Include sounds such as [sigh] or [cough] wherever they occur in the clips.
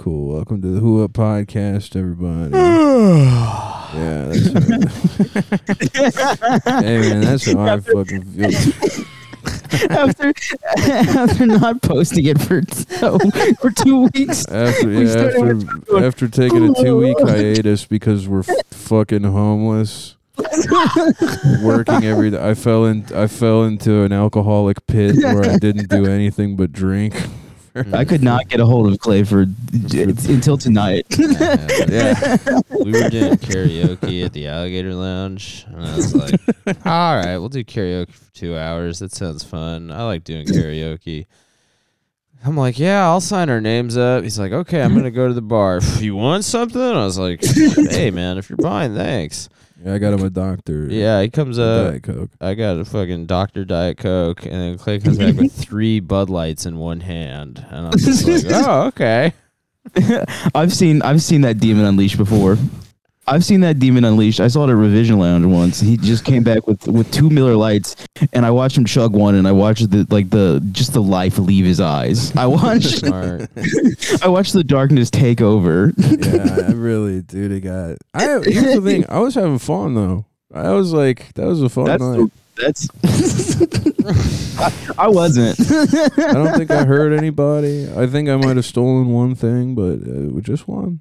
cool. Welcome to the Who Up Podcast, everybody. [sighs] yeah, that's right. [laughs] hey man, that's how I fucking feel. after after not posting it for so, for two weeks. After We yeah, started with after, after taking a two week [laughs] hiatus because we're f- fucking homeless. working every day. I fell in I fell into an alcoholic pit where I [laughs] didn't do anything but drink. I could not get a hold of Clay for until tonight. [laughs] Yeah. [laughs] we were doing karaoke at the Alligator Lounge, and I was like, [laughs] "All right, we'll do karaoke for two hours. That sounds fun. I like doing karaoke." I'm like, "Yeah, I'll sign our names up." He's like, "Okay, I'm gonna go to the bar. You want something?" I was like, "Hey, man, if you're buying, thanks." Yeah, I got him a doctor. Yeah, he comes up. Diet Coke. I got a fucking Dr. Diet Coke, and then Clay comes back with [laughs] three Bud Lights in one hand, and I'm just [laughs] like, "Oh, okay." [laughs] I've seen I've seen that demon unleashed before. I've seen that demon unleashed. I saw it at Revision Lounge once. He just came back with with two Miller Lights, and I watched him chug one, and I watched the like the just the life leave his eyes. I [laughs] watched [laughs] I watched the darkness take over. yeah, I [laughs] really, dude. It got. I here's the thing. I was having fun though. I was like, that was a fun That's night. that's. I, I wasn't. I don't think I hurt anybody. I think I might have stolen one thing, but uh, it was just one.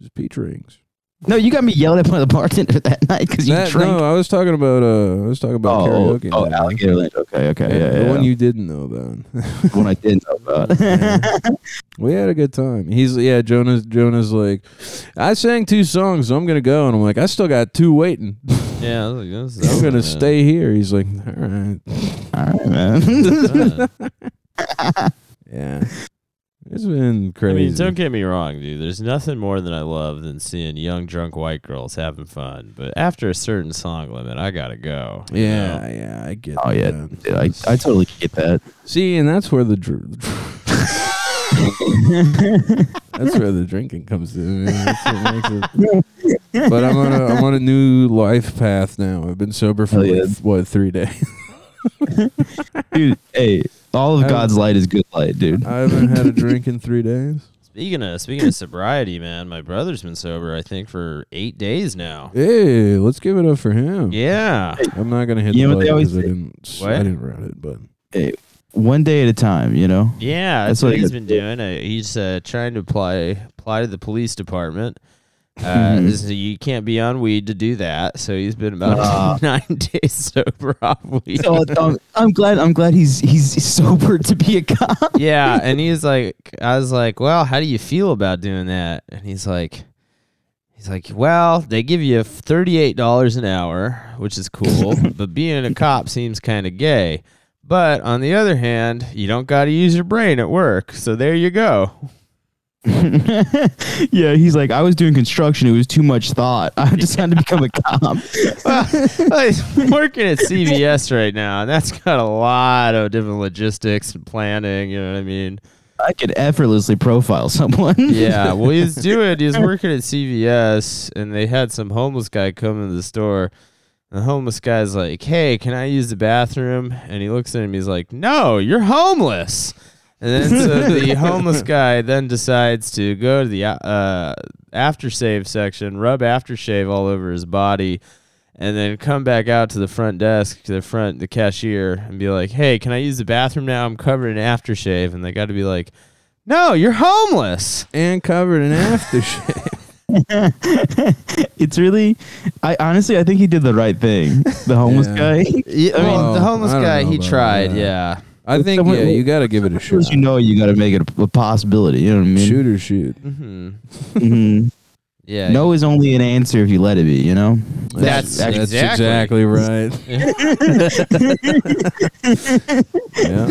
Just peach rings. No, you got me yelled at by the bartender [laughs] that night because you That- drank. no, I was talking about. Uh, I was talking about oh, karaoke. oh, night. alligator land. Okay, okay, Yeah, yeah, the one you didn't know about. [laughs] The one I didn't know about. [laughs] we had a good time. He's yeah. Jonah's Jonah's like, I sang two songs, so I'm gonna go, and I'm like, I still got two waiting. Yeah, I was like, this is I'm gonna man. stay here. He's like, all right. All right, man. Yeah. It's been I mean, don't get me wrong, dude. There's nothing more than I love than seeing young drunk white girls having fun. But after a certain song limit, I gotta go. yeah, know? yeah, I get. oh yeah, dude, I I totally get that. See, and that's where the dr- [laughs] that's where the drinking comes in. man. That's what makes it. But I'm on a I'm on a new life path now. I've been sober for Hell yeah. like, what three days. [laughs] dude. Hey, all of God's light is good light, dude. I haven't had a [laughs] drink in three days. Speaking of speaking of sobriety, man, my brother's been sober. I think for eight days now. Hey, let's give it up for him. Yeah. I'm not gonna hit You the know what they button always because I say? didn't What? I didn't write it, but One day at a time, you know. Yeah, That's that's, what what he's I- been doing. Uh, he's uh, trying to apply apply to the police department. Uh, Mhm. this is- you can't be on weed to do that, so he's been about Ah. [laughs] nine days sober [laughs] off weed. So um, I'm glad. I'm glad he's he's sober to be a cop. yeah, and he's like, I was like, well, how do you feel about doing that? And he's like, he's like, well, they give you thirty eight dollars an hour, which is cool, [laughs] but being a cop seems kind of gay. But on the other hand, you don't got to use your brain at work, so there you go. [laughs] yeah, he's like, I was doing construction. It was too much thought. I decided to become a [laughs] cop. well, he's working at [laughs] CVS right now, and that's got a lot of different logistics and planning. You know what I mean? I could effortlessly profile someone. Yeah. Well, he's doing. He's working at CVS, and they had some homeless guy come into the store. The homeless guy's like, "Hey, can I use the bathroom?" And he looks at him. He's like, "No, you're homeless." And then so [laughs] the homeless guy then decides to go to the uh, aftershave section, rub aftershave all over his body, and then come back out to the front desk, to the front, the cashier, and be like, "Hey, can I use the bathroom now? I'm covered in aftershave." And they got to be like, "No, you're homeless." and covered in aftershave. [laughs] [laughs] it's really, I honestly, I think he did the right thing. The homeless Yeah. guy. I mean, Well, the homeless guy, he tried. that. Yeah. I think someone- yeah, you got to give it a As soon as shot. you know, you got to make it a, a possibility. You know what I mean? Shoot or shoot. hmm Mhm. Yeah. No is only an answer if you let it be. You know. That's that's exactly- exactly right. [laughs] yeah.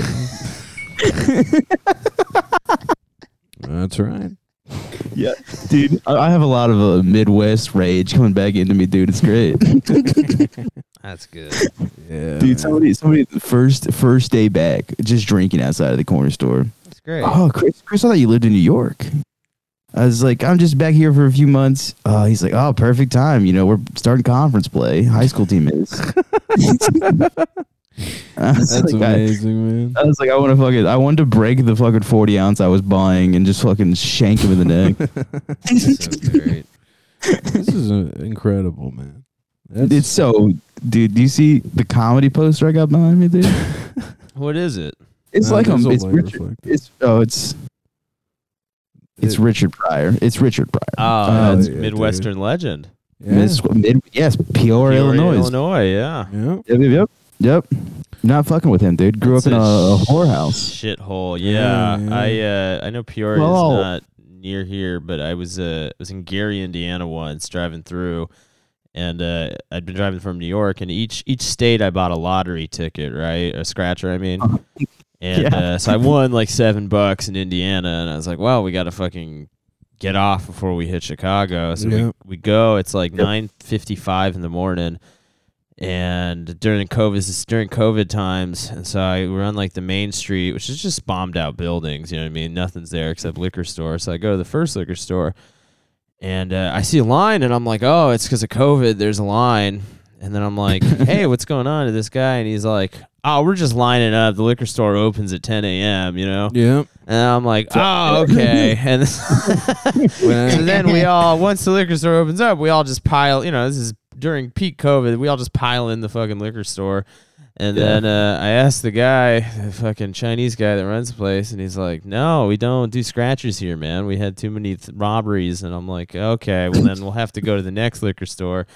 That's right. Yeah, dude. I I have a lot of uh, Midwest rage coming back into me, dude. It's great. [laughs] That's good. Yeah. Dude, man. somebody, somebody, first first day back, just drinking outside of the corner store. That's great. Oh, Chris, Chris, I thought you lived in New York. I was like, I'm just back here for a few months. Uh, he's like, oh, perfect time. You know, we're starting conference play. High school team is. [laughs] [laughs] I That's like, I- amazing, man. I was like, I want to fucking, I wanted to break the fucking forty ounce I was buying and just fucking shank him in the neck. [laughs] so great. this is uh, incredible, man. That's, it's so, dude. Do you see the comedy poster I got behind me, dude? [laughs] What is it? It's uh, like um, a it's Richard. It's oh, it's it's It- Richard Pryor. It's Richard Pryor. Oh, Oh, that's yeah, Midwestern legend. Yeah. Mid, yes, Peoria, Peoria, Illinois. Illinois, yeah. yeah. Yep, yep, yep. Yep. Not fucking with him, dude. Grew That's up in a, a a whorehouse. Shithole. Yeah, Yeah, I uh, I know Peoria Well- is not near here, but I was uh was in Gary, Indiana once driving through, and uh, I'd been driving from New York, and each each state I bought a lottery ticket, right, a scratcher, I mean. [laughs] And Yeah. uh, so I won like seven bucks in Indiana, and I was like, "Well, we got to fucking get off before we hit Chicago." So Yeah. we, we go. It's like nine fifty five in the morning, and during COVID, this is during COVID times, and so I we're on like the main street, which is just bombed out buildings. You know what I mean? Nothing's there except liquor store. So I go to the first liquor store, and uh, I see a line, and I'm like, "Oh, it's because of COVID. There's a line." And then I'm like, [laughs] "Hey, what's going on to this guy?" And he's like, "Oh, we're just lining up. The liquor store opens at 10 a.m. You know." Yeah. And I'm like, "Oh, [laughs] okay." And [laughs] When so I- then we all, once the liquor store opens up, we all just pile. You know, this is during peak COVID. We all just pile in the fucking liquor store. And Yeah. then uh, I asked the guy, the fucking Chinese guy that runs the place, and he's like, "No, we don't do scratchers here, man. We had too many th- robberies." And I'm like, "Okay, well then we'll have to go to the next liquor store."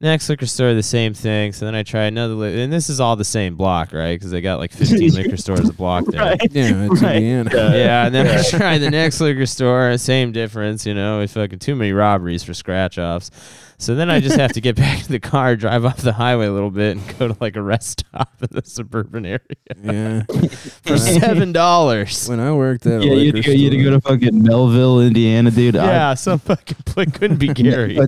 Next liquor store, the same thing. So then I try another, li- and this is all the same block, right? Because they got like 15 liquor [laughs] stores a block there. Right. yeah, it's [laughs] Right. Indiana. Yeah, and then I try the next liquor store, same difference, you know, it's fucking too many robberies for scratch offs. So then I just have to get back to the car, drive off the highway a little bit, and go to like a rest stop in the suburban area Yeah. [laughs] for seven dollars. When I worked at Yeah, you had, to go, you had to go to fucking Melville, Indiana, dude. I- Yeah, some fucking place couldn't be [laughs] Gary.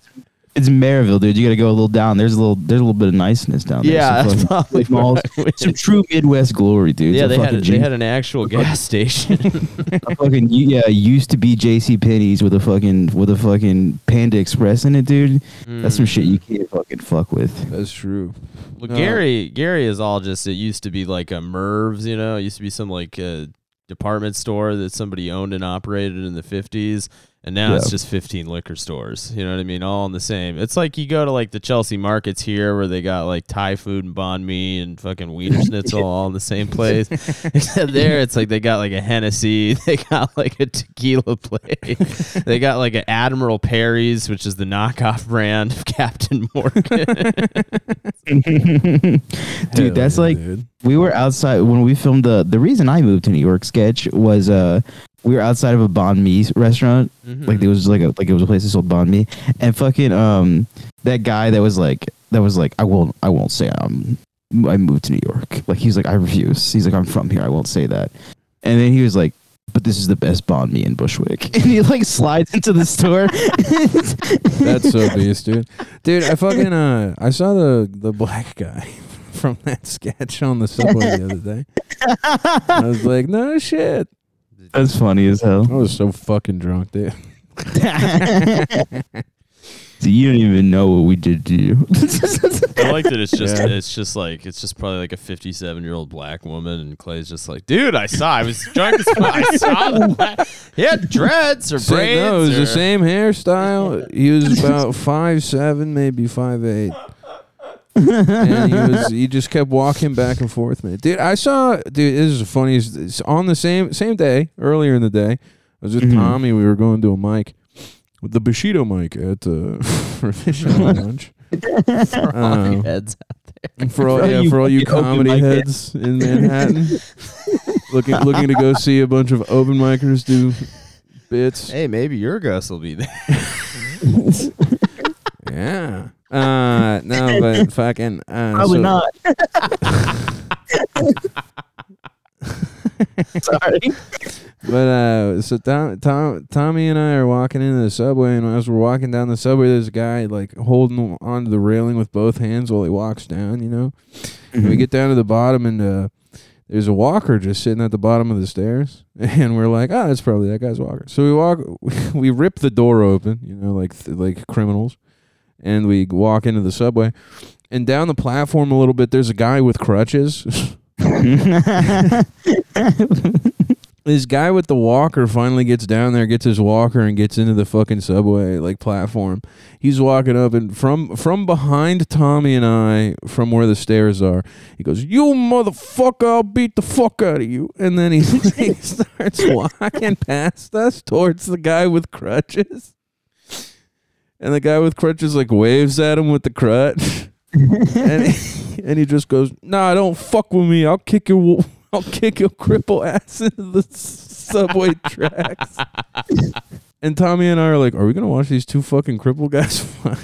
It's, it's Merrillville, dude. You got to go a little down. There's a little, there's a little bit of niceness down there. Yeah, Some that's probably some [laughs] malls- where some true Midwest glory, dude. Yeah, Some they had fucking a, G- they had an actual gas station. [laughs] a fucking yeah, used to be J.C. Penney's with a fucking with a fucking Panda Express in it, dude. That's some shit you mm. can't fucking fuck with. That's true. Well, No. Gary, Gary is all just. It used to be like a Mervs, you know. It used to be some like a department store that somebody owned and operated in the fifties, and now it's just fifteen liquor stores. You know what I mean? All in the same. It's like you go to like the Chelsea markets here, where they got like Thai food and banh mi and fucking Wiener [laughs] Schnitzel all in the same [laughs] place. Except [laughs] there, it's like they got like a Hennessy, they got like a tequila place, they got like an Admiral Perry's, which is the knockoff brand of Captain Morgan. dude, Hell that's yeah, like dude. we were outside when we filmed the the reason I moved to New York sketch was uh we were outside of a banh mi restaurant Mhm. like it was like a like it was a place that sold banh mi and fucking um that guy that was like that was like I won't I won't say um I moved to New York like he's like I refuse he's like I'm from here I won't say that and then he was like but this is the best banh mi in Bushwick [laughs] and he like slides into the store [laughs] That's so beast, dude. Dude, I fucking uh, I saw the the black guy [laughs] from that sketch on the subway the other day. I was like, no shit. That's funny as hell I was so fucking drunk, dude. [laughs] [laughs] [laughs] So you don't even know what we did to you. I like that it's just Yeah. it's just like it's just probably like a fifty seven year old black woman and Clay's just like, dude, I saw I was drunk as fuck. I saw the black he had dreads or Same- braids. no, it was or- the same hairstyle. He was about five seven, maybe five eight. And he was he just kept walking back and forth, man. Dude, I saw dude, this is the funniest it's on the same same day, earlier in the day. I was with Mhm. Tommy, we were going to a mic with the Bushido mic at uh [laughs] Revision Lounge. [laughs] for all the Uh, heads. for all For all yeah, you for all you fucking open comedy mic heads in Manhattan. [laughs] looking looking to go see a bunch of open micers do bits. Hey, maybe your ghost will be there. Yeah. Uh no, but [laughs] fucking uh Probably so- not. [laughs] Sorry. But uh so Tom, Tom Tommy and I are walking into the subway and as we're walking down the subway there's a guy like holding onto the railing with both hands while he walks down, you know. And we get down to the bottom and uh there's a walker just sitting at the bottom of the stairs [laughs] and we're like, "Oh, that's probably that guy's walker." So we walk we rip the door open, you know, like th- like criminals. And we walk into the subway. And down the platform a little bit, there's a guy with crutches. [laughs] this guy with the walker finally gets down there, gets his walker, and gets into the fucking subway like platform. He's walking up, and from from behind Tommy and I, from where the stairs are, he goes, "You motherfucker! I'll beat the fuck out of you!" And then he, [laughs] he starts walking past us towards the guy with crutches. And the guy with crutches like waves at him with the crutch, [laughs] and he, and he just goes, "Nah, don't fuck with me. I'll kick your." I'll kick your cripple ass into the subway [laughs] tracks. And Tommy and I are like, are we gonna watch these two fucking cripple guys [laughs] fight?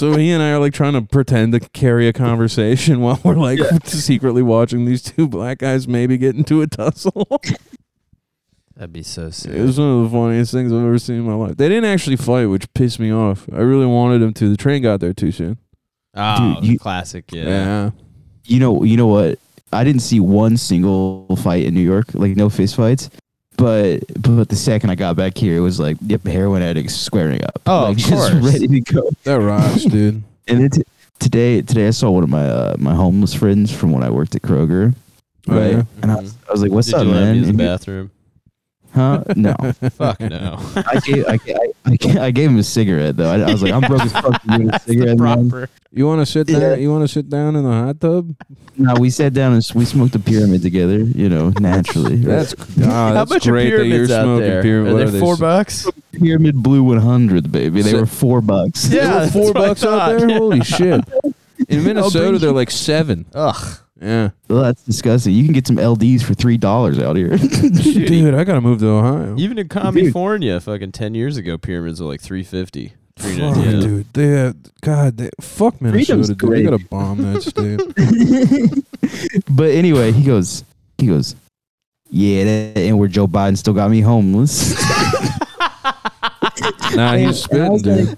so he and I are like trying to pretend to carry a conversation while we're like secretly watching these two black guys maybe get into a tussle. That'd be so sick. it was one of the funniest things I've ever seen in my life. They didn't actually fight, which pissed me off. I really wanted them to. The train got there too soon. oh, Dude, you- classic. Yeah. Yeah. you know, you know what? I didn't see one single fight in New York, like no fist fights. But but the second I got back here, it was like, yep, heroin addicts squaring up. Oh, like, of [laughs] just course. ready to go. That rocks, [laughs] dude. And then t- today, today I saw one of my uh, my homeless friends from when I worked at Kroger. Oh, Right, yeah? and I was, I was like, "What's Did up, you man?" use the And he- bathroom? Huh? No, [laughs] Fuck no. I gave I, I, I, gave, him a cigarette though. I, I was like, "I'm broke as fuck." You a cigarette, man. You want to sit Yeah. there? You want to sit down in the hot tub? No, we sat down and we smoked a pyramid together. You know, naturally. [laughs] right? [laughs] That's ah, How much are great that you're pyramids out smoking there? pyramid. Are they are they? four s- bucks? pyramid blue 100, baby. They So- were four bucks. There Yeah, were four bucks out there. yeah. Holy shit! In Minnesota, they're like seven. Ugh. Yeah, Well, that's disgusting. You can get some LDs for three dollars out here. [laughs] dude, I gotta move to Ohio. Even in California, fucking ten years ago, pyramids were like three fifty. Three Fuck. Yeah. dude, they have, God, they, fuck Minnesota, dude. They great. gotta bomb that [laughs] state. [laughs] but anyway, he goes, he goes, yeah, that ain't where Joe Biden still got me homeless. nah, he's spitting, was dude.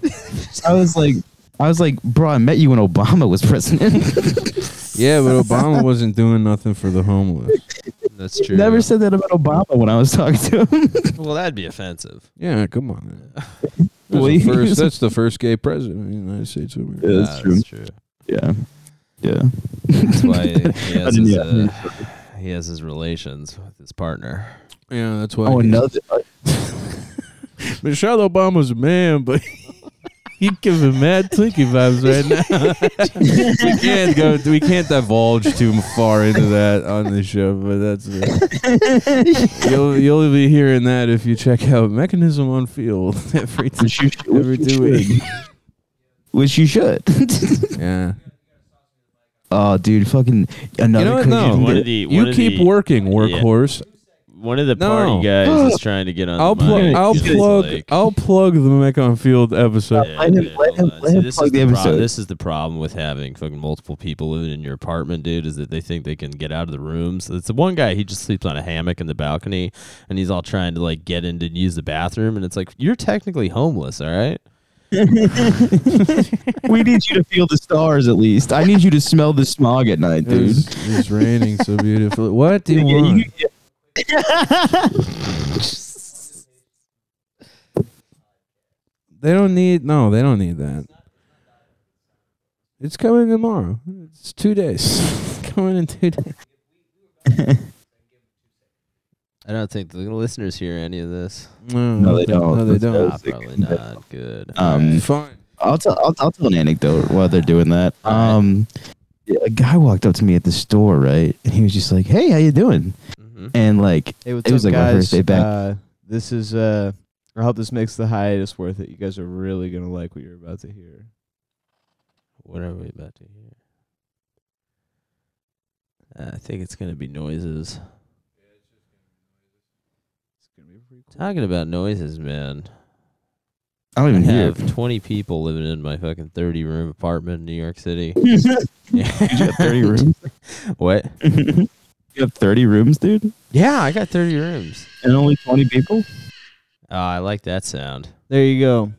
I was like, I was like, bro, I met you when Obama was president. [laughs] Yeah, but Obama wasn't doing nothing for the homeless. That's true. Never said that about Obama when I was talking to him. [laughs] well, that'd be offensive. Yeah, come on. Man. [laughs] That's, the first, that's the first gay president of the United States. of America. Yeah, that's true. That's true. yeah, yeah. That's why he has, his, yeah. uh, he has his relations with his partner. Yeah, that's why. Oh, he- another. Michelle Obama's a man, but he giving mad Twinkie vibes right now. we can't go. We can't divulge too far into that on the show, but that's it. you'll you'll be hearing that if you check out Mechanism on Field [laughs] every t- Which you, should- every which you two should. weeks. Which you should. [laughs] Yeah, oh, dude, fucking another you know what? No, One bit. of the- you of keep the- working, yeah. Workhorse. One of the No. party guys is [gasps] trying to get on. I'll the plug. mic. I'll He's plug. like- I'll plug the Mech on Field episode. Yeah, Let him- dude, let hold him- on. let See, him this plug is the prob- episode. this is the problem with having fucking multiple people living in your apartment, dude. Is that they think they can get out of the rooms. It's the one guy. He just sleeps on a hammock in the balcony, and he's all trying to like get in to use the bathroom. And it's like you're technically homeless, all right? [laughs] we need you to feel the stars at least. I need you to smell the smog at night, dude. It's, it's raining so beautifully. What [laughs] do you Yeah, want? you- They don't need no, they don't need that. It's coming tomorrow. It's two days. [laughs] coming in two days. I don't think the listeners hear any of this. No, No, they don't. No, they don't. Ah, probably not. Good. Um, Fine. I'll tell. I'll, I'll tell an anecdote while they're doing that. Um, yeah, a guy walked up to me at the store, right, and he was just like, "Hey, how you doing?" Mhm. And like, Hey, what's It was up, like my guys? first day back. Uh, this is uh, I hope this makes the hiatus worth it. You guys are really gonna like what you're about to hear. What are we about to hear? Uh, I think it's gonna be noises. It's gonna be pretty cool. Talking about noises, man. I don't I even hear. have 20 people living in my fucking 30 room apartment in New York City. [laughs] you got thirty [laughs] rooms. What? [laughs] you have thirty rooms, dude, Yeah, I got 30 rooms. and only twenty people. Oh, I like that sound. There you go.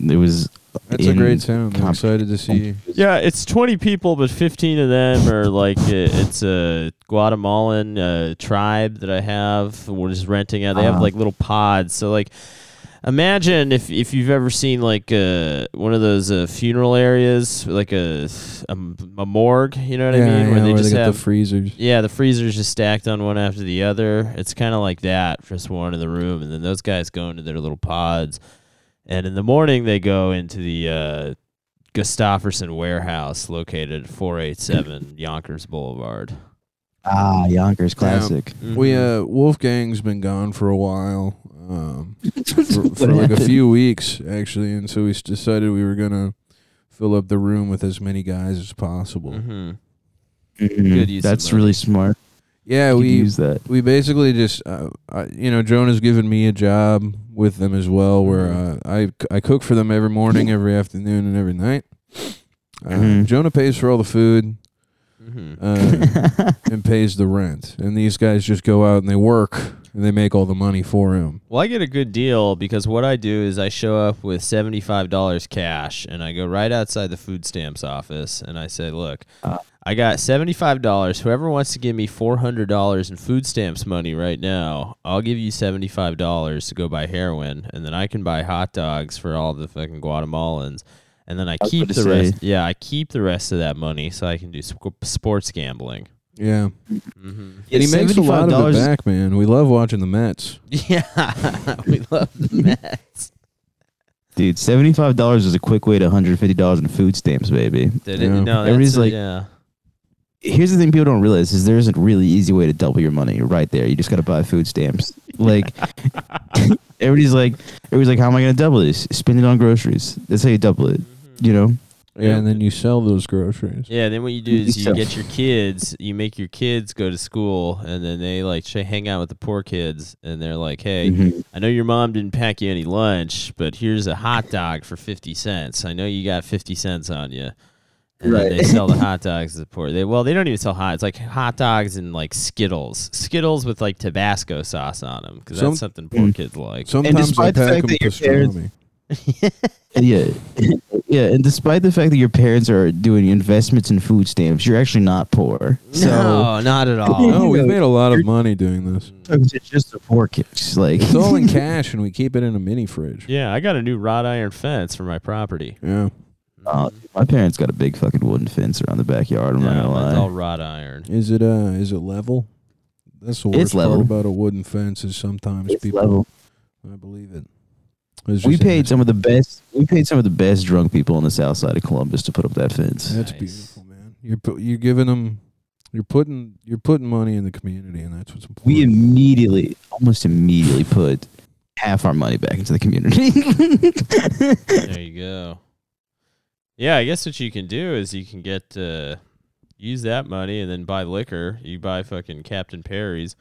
It was. That's a great sound. I'm excited to see you. Yeah, it's 20 people, but 15 of them are like, uh, it's a Guatemalan uh, tribe that I have. We're just renting out. They have Ah. like little pods. So, like, Imagine if if you've ever seen like uh, one of those uh, funeral areas, like a, a a morgue. You know what I mean? yeah, where they where just they got have the freezers. yeah, the freezers just stacked on one after the other. It's kind of like that, just one in the room, and then those guys go into their little pods, and in the morning they go into the uh, Gustafferson warehouse located 487 Yonkers Boulevard. Ah, Yonkers classic. We Mhm. uh, Wolfgang's been gone for a while, um, [laughs] for, for like a few weeks actually, and so we decided we were gonna fill up the room with as many guys as possible. Mhm. Mhm. Good use That's really smart. Yeah, You we use that. we basically just uh, I, you know Jonah's given me a job with them as well, where uh, I I cook for them every morning, [laughs] every afternoon, and every night. Uh, Mhm. Jonah pays for all the food Mhm. uh, [laughs] and pays the rent, and these guys just go out and they work and they make all the money for him. Well, I get a good deal because what I do is I show up with $75 cash and I go right outside the food stamps office and I say, Look, Ah. I got $75. Whoever wants to give me $400 in food stamps money right now, I'll give you $75 to go buy heroin and then I can buy hot dogs for all the fucking Guatemalans. And then I, was keep the to rest. say. Yeah, I keep the rest of that money so I can do sp- sports gambling. Yeah, hmm and he makes a lot of it back, man. We love watching the Mets. Yeah, [laughs] we love the [laughs] Mets. Dude, seventy-five dollars is a quick way to one hundred fifty dollars in food stamps, baby. Did Yeah. it? No, Everybody's a- like- yeah. Here's the thing people don't realize is there's a really easy way to double your money right there. You just got to buy food stamps. Like [laughs] everybody's like, everybody's like, how am I going to double this? Spend it on groceries. That's how you double it. You know? Yeah, and then you sell those groceries. Yeah, then what you do is you get your kids, you make your kids go to school, and then they like sh- hang out with the poor kids, and they're like, "Hey, Mhm. I know your mom didn't pack you any lunch, but here's a hot dog for fifty cents. I know you got fifty cents on you." And then Right. they sell the [laughs] hot dogs to the poor. They well, they don't even sell hot. It's like hot dogs and like Skittles, Skittles with like Tabasco sauce on them, because Some- that's something poor Mm. kids like. Sometimes I despite the pack fact them that your pastrami. [laughs] Yeah. Yeah. And despite the fact that your parents are doing investments in food stamps, you're actually not poor. So no, not at all. No, we've [laughs] made a lot of money doing this. it's just a poor kids. Like, It's all in [laughs] cash, and we keep it in a mini fridge. Yeah, I got a new wrought iron fence for my property. Yeah, Uh, my parents got a big fucking wooden fence around the backyard. I'm not gonna mine's lie. all wrought iron. is it uh, is it level? That's the worst It's level. part about a wooden fence is sometimes It's people. level. I believe it. It's We paid some of the best. We paid some of the best drunk people on the south side of Columbus to put up that fence. That's Nice. beautiful, man. You're pu- you're giving them, you're putting you're putting money in the community, and that's what's important. We immediately, almost immediately, put half our money back into the community. [laughs] there you go. Yeah, I guess what you can do is you can get uh, use that money and then buy liquor. You buy fucking Captain Perry's,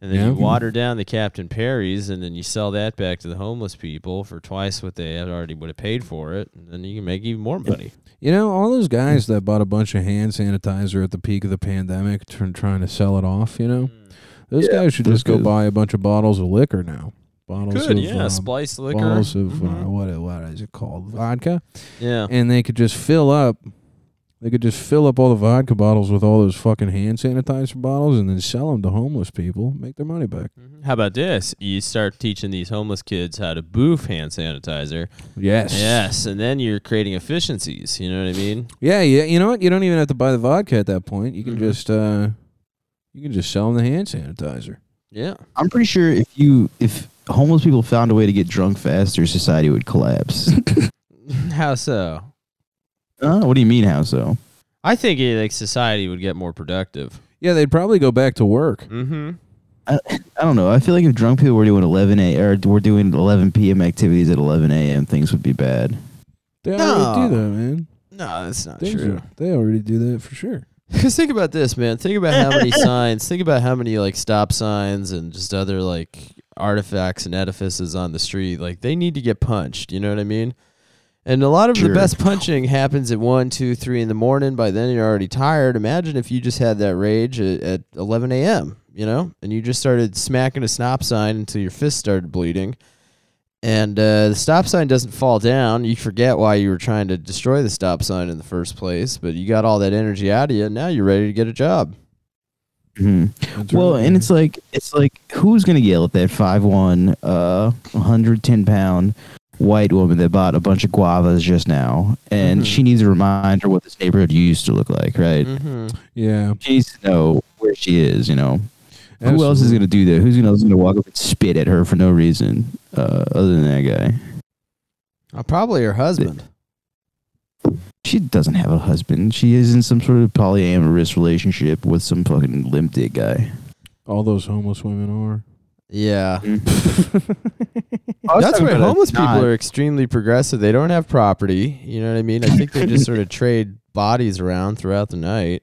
and then Yeah. you water down the Captain Perry's, and then you sell that back to the homeless people for twice what they had already would have paid for it, and then you can make even more money. You know, all those guys that bought a bunch of hand sanitizer at the peak of the pandemic, tr- trying to sell it off. You know, those Yeah, guys should those just go guys- buy a bunch of bottles of liquor now. Bottles Good, of yeah, uh, spiced liquor. bottles of uh, Mhm. what what is it called vodka, yeah. and they could just fill up. They could just fill up all the vodka bottles with all those fucking hand sanitizer bottles, and then sell them to homeless people, make their money back. Mhm. How about this? You start teaching these homeless kids how to boof hand sanitizer. Yes. Yes, and then you're creating efficiencies. You know what I mean? Yeah, yeah. You know what? You don't even have to buy the vodka at that point. You can Mhm. just uh, you can just sell them the hand sanitizer. Yeah. I'm pretty sure if you if homeless people found a way to get drunk faster, society would collapse. [laughs] How so? Uh, what do you mean? How so? I think eh, like society would get more productive. Yeah, they'd probably go back to work. Mm-hmm. I don't know. I feel like if drunk people were doing 11 a or were doing 11 p.m. activities at 11 a.m., things would be bad. They already No. do that, man. No, that's not Things true. are- they already do that for sure. [laughs] Because think about this, man. Think about how many [laughs] signs. Think about how many like stop signs and just other like artifacts and edifices on the street. Like they need to get punched. You know what I mean? And a lot of the best punching happens at one, two, three in the morning. By then you're already tired. Imagine if you just had that rage at, at 11 a.m. You know, and you just started smacking a stop sign until your fist started bleeding. And uh, the stop sign doesn't fall down. You forget why you were trying to destroy the stop sign in the first place, but you got all that energy out of you, and now you're ready to get a job. Mhm. Well, and it's like it's like who's gonna yell at that five one, uh, 110 pound white woman that bought a bunch of guavas just now, and Mhm. she needs a reminder what this neighborhood used to look like, right? Mm-hmm. yeah. She needs to know where she is. You know, who else is gonna do that? Who's gonna, gonna walk up and spit at her for no reason, uh, other than that guy? Uh, probably her husband. She doesn't have a husband. She is in some sort of polyamorous relationship with some fucking limp dick guy. All those homeless women are. Yeah. [laughs] That's talking why homeless people not- are extremely progressive. They don't have property. You know what I mean? I think they just sort of [laughs] trade bodies around throughout the night.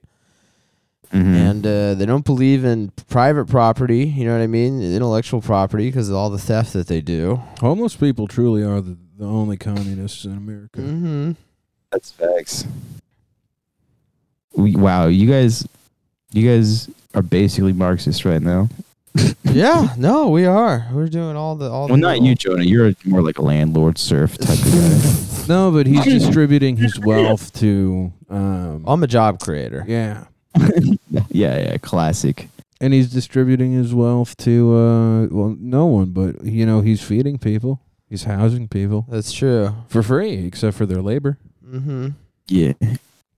Mhm. And uh, they don't believe in private property. You know what I mean? Intellectual property because of all the theft that they do. Homeless people truly are the, the only communists in America. Mm-hmm. That's facts. We, wow, you guys, you guys are basically Marxists right now. [laughs] Yeah. No, we are. We're doing all the all. Well, the not you, Jonah. You're more like a landlord serf type of guy. [laughs] No, but he's [laughs] distributing his wealth to. Um, I'm a job creator. yeah. yeah, yeah, classic. And he's distributing his wealth to, uh, well, no one, but, you know, he's feeding people. He's housing people That's true. for free, except for their labor. Mm-hmm. Yeah.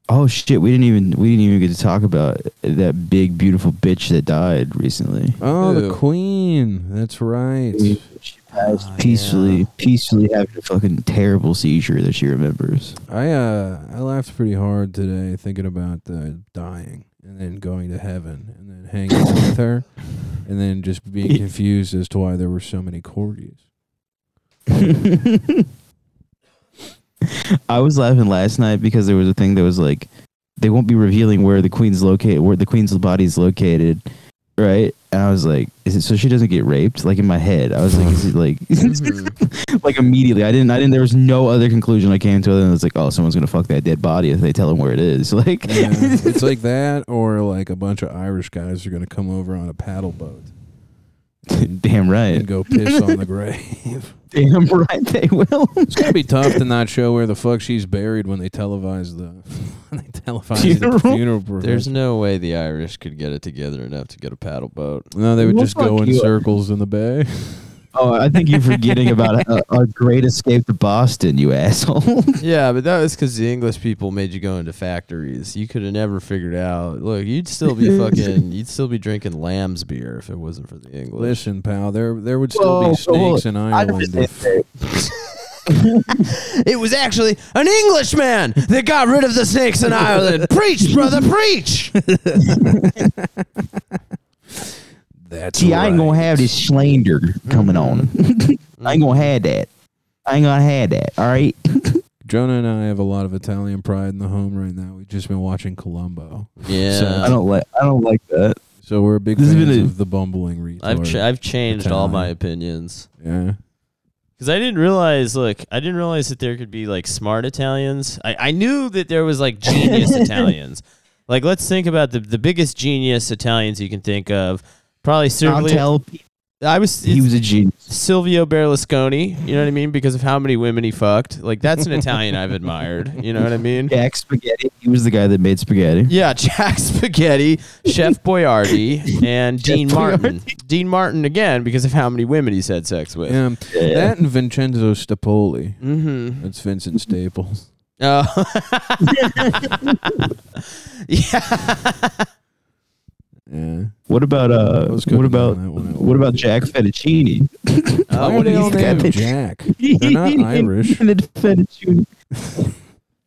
Oh shit, we didn't even we didn't even get to talk about that big beautiful bitch that died recently. Oh, the queen. That's right. She passed Oh, peacefully, yeah. peacefully having a fucking terrible seizure that she remembers. I uh I laughed pretty hard today thinking about uh, dying and then going to heaven and then hanging out with her [laughs] and then just being confused as to why there were so many corgis. [laughs] I was laughing last night because there was a thing that was like they won't be revealing where the queen's located, where the queen's body is located, right? And I was like, is it so she doesn't get raped? Like in my head, I was like, is it like, [laughs] Mhm. like immediately? I didn't, I didn't. There was no other conclusion I came to other than it's like, oh, someone's gonna fuck that dead body if they tell them where it is. [laughs] Like, Yeah, it's like that or like a bunch of Irish guys are going to come over on a paddle boat [laughs] damn right, and go piss on the grave. [laughs] damn right, they will. It's going to be tough to not show where the fuck she's buried when they televise the [laughs] when they televise Funeral? the funeral. There's no way the Irish could get it together enough to get a paddle boat. no, they would Well, just go in you. circles in the bay. Oh, I think you're forgetting about uh, [laughs] our great escape to Boston, you asshole. [laughs] Yeah, but that was because the English people made you go into factories. You could have never figured out. Look, you'd still be [laughs] fucking. You'd still be drinking lamb's beer if it wasn't for the English. Listen, pal, there there would still Whoa, be snakes in Ireland. if- It was actually an Englishman that got rid of the snakes in Ireland. preach, brother, preach. That's See, I ain't gonna have this slander coming on. Mm-hmm. [laughs] I ain't gonna have that. I ain't gonna have that. All right. [laughs] Jonah and I have a lot of Italian pride in the home right now. We've just been watching Columbo, Yeah, I don't like. I don't like that. so we're big This fans a- of the bumbling retard. I've ch- I've changed all my opinions yeah, because I didn't realize. Look, I didn't realize that there could be like smart Italians. I I knew that there was like genius [laughs] Italians. Like, let's think about the the biggest genius Italians you can think of. Probably Silvio. tell I was. he was a genius. Silvio Berlusconi. You know what I mean? Because of how many women he fucked. Like that's an Italian I've admired. You know what I mean? Jack Spaghetti. He was the guy that made spaghetti. Yeah, [laughs] Jack Spaghetti, Chef Boyardee, [laughs] and Dean Martin. Dean Martin again because of how many women he's had sex with. yeah. That and Vincenzo Stapoli. Mm-hmm. That's Vincent Staples. Oh. [laughs] yeah. Yeah. What about uh? I What about on that one. what about Jack Fettuccine? [laughs] Why would they he's all got name Jack? [laughs] They're not Irish. [laughs] Invented fettuccine.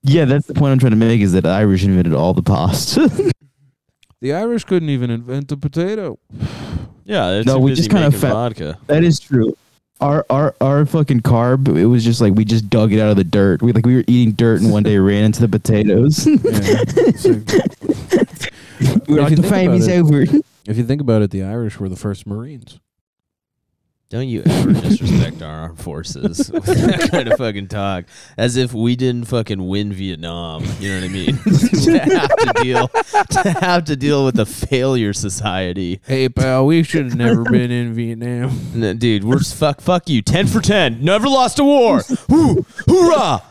yeah, that's the point I'm trying to make. Is that Irish invented all the pasta? The Irish couldn't even invent the potato. Yeah, they're No, we just kinda making fa- vodka. That is true. Our our our fucking carb. It was just like we just dug it out of the dirt. We like we were eating dirt and one day ran into the potatoes. Yeah. So, If you the think fame about is it- over. if you think about it, the Irish were the first Marines. Don't you ever [laughs] disrespect our armed forces [laughs] with that kind of fucking talk. As if we didn't fucking win Vietnam. You know what I mean? [laughs] to have to deal to have to deal with a failure society. Hey, pal, we should have never been in Vietnam. No, dude, we're s- fuck fuck you. Ten for ten. Never lost a war. Woo! Hoorah!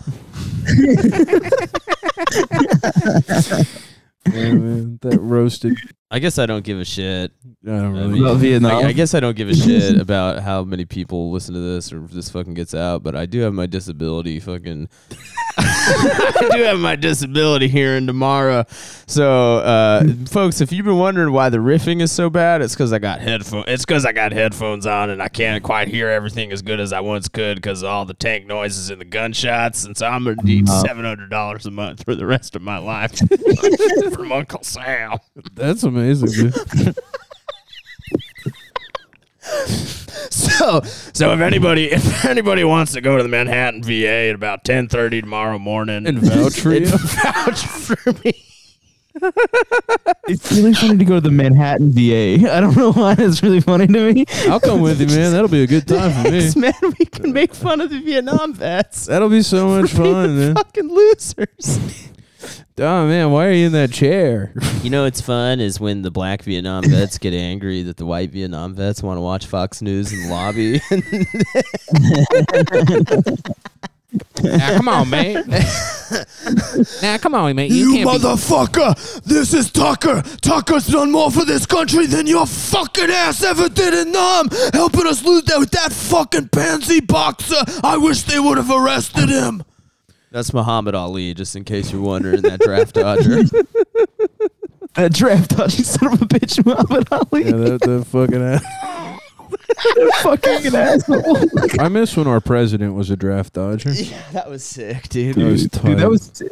Yeah, man, that roasted I guess I don't give a shit. I don't I, mean, About Vietnam? I, I guess I don't give a [laughs] shit about how many people listen to this or if this fucking gets out, but I do have my disability fucking. [laughs] I do have my disability here hearing tomorrow. So, uh, folks, if you've been wondering why the riffing is so bad, it's because I got headphones. It's because I got headphones on and I can't quite hear everything as good as I once could because all the tank noises and the gunshots. And so I'm gonna need seven hundred dollars a month for the rest of my life [laughs] from Uncle Sam. That's amazing, dude. [laughs] So, so if anybody if anybody wants to go to the Manhattan VA at about ten thirty tomorrow morning And vouch for [laughs] and you? vouch for me. It's really funny to go to the Manhattan VA. I don't know why it's really funny to me. I'll come with you, man. That'll be a good time for me. Thanks, man. We can make fun of the Vietnam vets. That'll be so much [laughs] for being fun, man. Fucking losers. Oh man, why are you in that chair? [laughs] You know what's fun is when the black Vietnam [laughs] vets get angry that the white Vietnam vets want to watch Fox News in the lobby. [laughs] now, come on, man. now, come on, man. You, can't motherfucker! This is Tucker. Tucker's done more for this country than your fucking ass ever did in Nam, helping us lose that with that fucking pansy boxer. I wish they would have arrested him. That's Muhammad Ali, just in case you're wondering that draft [laughs] dodger. That draft dodging [laughs] son of a bitch, Muhammad Ali. Yeah, that, that fucking ass. fucking [laughs] asshole. I miss when our president was a draft dodger. yeah, that was sick, dude. That was tight. Dude, that was.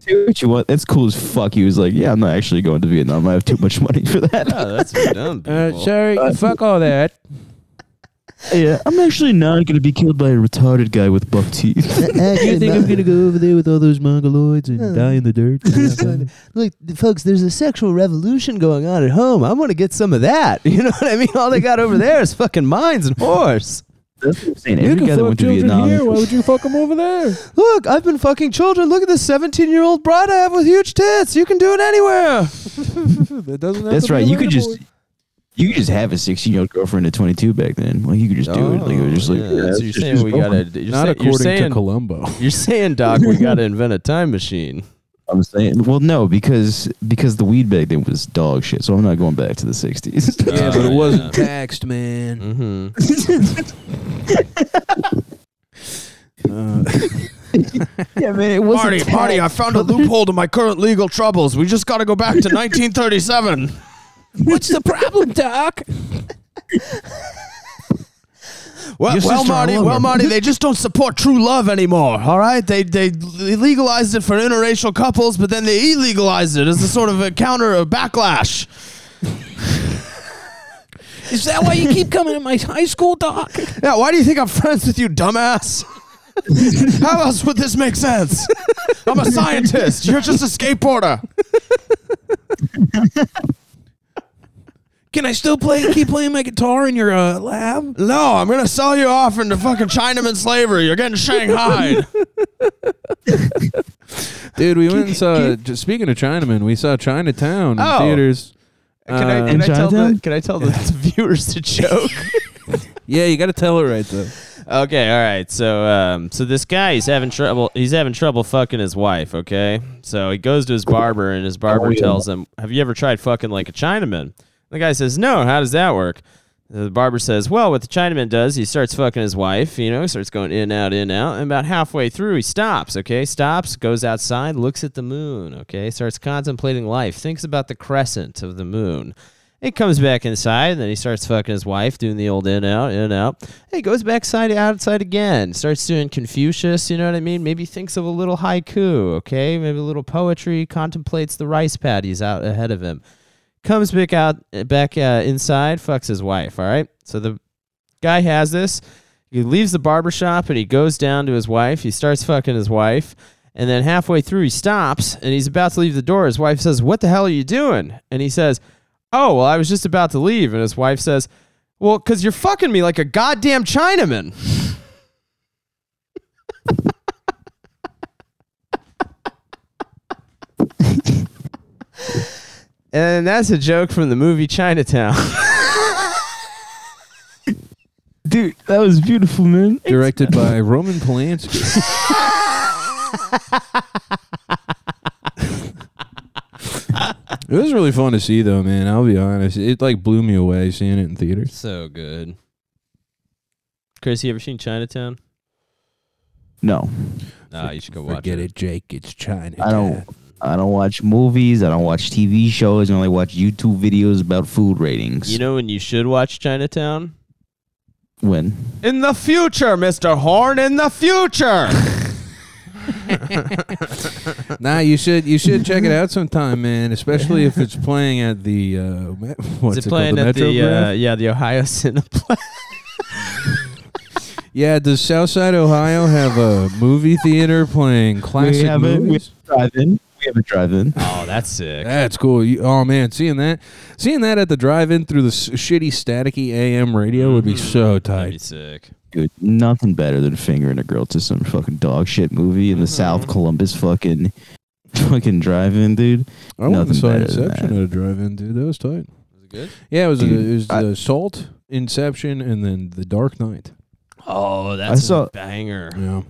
See what you want? That's cool as fuck. He was like, "Yeah, I'm not actually going to Vietnam. I have too much money for that." Oh, that's dumb Uh, people. sorry, fuck all that. Yeah, I'm actually not going to be killed by a retarded guy with buck teeth. [laughs] you think I'm gonna go over there with all those mongoloids and die in the dirt? [laughs] Look, folks, there's a sexual revolution going on at home. I want to get some of that. [laughs] You know what I mean? All they got over there is fucking mines and horse. That's what I'm saying. Every guy that went to Vietnam. Why would you fuck them over there? Look, I've been fucking children. Look at this 17 year old bride I have with huge tits. You can do it anywhere. that doesn't. Have That's to be right. You could relatable. Just. You could just have a 16 year old girlfriend at 22 back then. Like you could just do it. Like it was just like. Oh, yeah. yeah, so you're saying we gotta. You're, Not say- you're according saying, to Columbo. [laughs] You're saying, Doc, we gotta invent a time machine. I'm saying, well, no, because because the weed back then was dog shit. So I'm not going back to the 60s. [laughs] Yeah, but it [laughs] wasn't yeah. taxed, man. Mm-hmm. Uh, yeah, man, it wasn't. Marty, taxed. Marty, I found a loophole to my current legal troubles. We just got to go back to 1937. What's the problem, Doc? Well, well, Marty, well, Marty, they just don't support true love anymore. All right, they they legalized it for interracial couples, but then they illegalized it as a sort of a counter, a backlash. Is that why you keep coming to my high school, Doc? Yeah, why do you think I'm friends with you, dumbass? How else would this make sense? I'm a scientist. You're just a skateboarder. Can I still play? Keep playing my guitar in your uh, lab? No, I'm gonna sell you off into fucking Chinaman slavery. You're getting shanghaied. [laughs] Dude, we went and saw. just speaking of Chinaman, we saw Chinatown in Oh. theaters. Can I, Uh, can I tell the Chinatown? can I tell the [laughs] viewers the joke? [laughs] Yeah, you got to tell it right though. Okay, all right. So, um, so this guy, he's having trouble. He's having trouble fucking his wife. Okay, so he goes to his barber, and his barber Oh, tells him, "Have you ever tried fucking like a Chinaman?" The guy says, "No." How does that work? The barber says, "Well, what the Chinaman does, he starts fucking his wife. You know, starts going in, out, in, out, and about halfway through, he stops. Okay, stops, goes outside, looks at the moon. Okay, starts contemplating life, thinks about the crescent of the moon." He comes back inside, and then he starts fucking his wife, doing the old in out, in out. He goes back side outside again. Starts doing Confucius, you know what I mean? Maybe thinks of a little haiku, okay? Maybe a little poetry. Contemplates the rice paddies out ahead of him. Comes back out, back uh, inside, fucks his wife. All right. So the guy has this. He leaves the barber shop and he goes down to his wife. He starts fucking his wife. And then halfway through, he stops and he's about to leave the door. His wife says, What the hell are you doing? And he says, Oh, well, I was just about to leave. And his wife says, Well, because you're fucking me like a goddamn Chinaman. [laughs] and that's a joke from the movie Chinatown. [laughs] Dude, that was beautiful, man. Directed by Roman Polanski. [laughs] It was really fun to see, though, man. I'll be honest. It like blew me away seeing it in theaters. So good. Chris, you ever seen Chinatown? No, Nah, you should go watch Forget it. it, Jake. It's China. I don't. I don't watch movies. I don't watch TV shows. I only watch YouTube videos about food ratings. You know when you should watch Chinatown? when? In the future, Mr. Horn, in the future. [laughs] Nah, you should you should check it out sometime, man. Especially if it's playing at the uh, what's Is it it playing called? at The the uh, yeah the Ohio Cineplex? [laughs] yeah, does Southside Ohio have a movie theater playing classic have it. We- movies? Drive-in. We have a drive-in. Oh, that's sick. That's cool. You, oh man, seeing that, seeing that at the drive-in through the s- shitty staticky AM radio would be Mhm. so That'd be tight. sick. Dude, nothing better than fingering a girl to some fucking dog shit movie in the Mhm. South Columbus fucking fucking drive-in, dude. I went and Nothing saw better than Inception that. at a drive-in, dude. That was tight. Was it good? Yeah, it was. Dude, a, it was I- the Salt, Inception, and then The Dark Knight. Oh, that's saw- a banger. Yeah.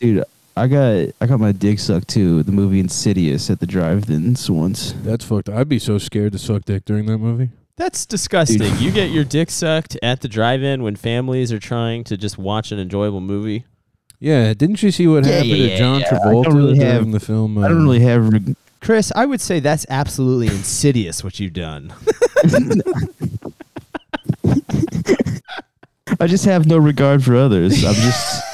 Dude, I got I got my dick sucked too. The movie Insidious at the drive-ins once. That's fucked. I'd be so scared to suck dick during that movie. That's disgusting. You get your dick sucked at the drive-in when families are trying to just watch an enjoyable movie. Yeah, didn't you see what Yeah, happened yeah, to John yeah, yeah. I Travolta don't really during have- the film? I don't uh, really have reg- Chris, I would say that's absolutely insidious what you've done. [laughs] I just have no regard for others. I'm just [laughs]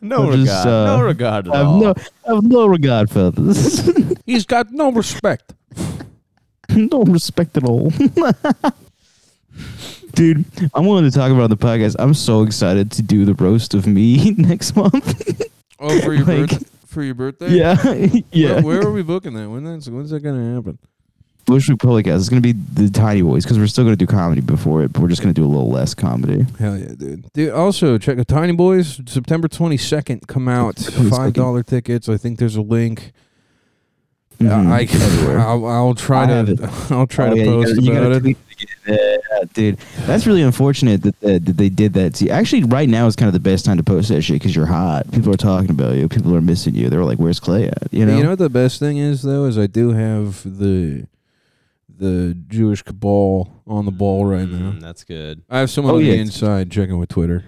No regard. just, uh, no regard at I have all. no I have no regard for this. [laughs] He's got no respect. no respect at all. [laughs] Dude, I'm willing to talk about on the podcast. I'm so excited to do the roast of me [laughs] next month. Oh, for your Like- birth- for your birthday? yeah, yeah. Where, where are we booking that? When that's when's that gonna happen? Bushwick Public House. It's gonna be the Tiny Boys because we're still gonna do comedy before it, but we're just gonna do a little less comedy. Hell yeah, dude. Dude, also check the Tiny Boys September twenty second come out. Five dollar tickets. I think there's a link. Mhm. I [laughs] Everywhere. I'll, I'll try I to [laughs] I'll try Oh, to yeah, you post you about gotta it. tweet it. Yeah, dude, that's really unfortunate that, that, that they did that. See, actually, right now is kind of the best time to post that shit because you're hot. People are talking about you. People are missing you. They're like, "Where's Clay at?" You know. You know what the best thing is though is I do have the the Jewish cabal on the ball right now. Mm, that's good. I have someone Oh, on yeah. the inside checking with Twitter.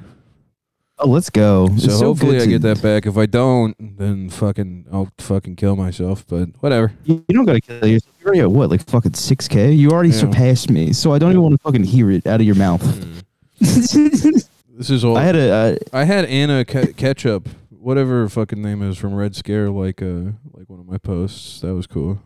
oh, let's go. So, It's hopefully I to- get that back. If I don't, then fucking I'll fucking kill myself. But whatever. You you don't gotta kill yourself. You're already at what, like fucking six k? You already Yeah. surpassed me, so I don't even want to fucking hear it out of your mouth. Mm. [laughs] This is all. I had a. Uh, I had Anna Ke- Ketchup, whatever her fucking name is from Red Scare, like uh like one of my posts. That was cool.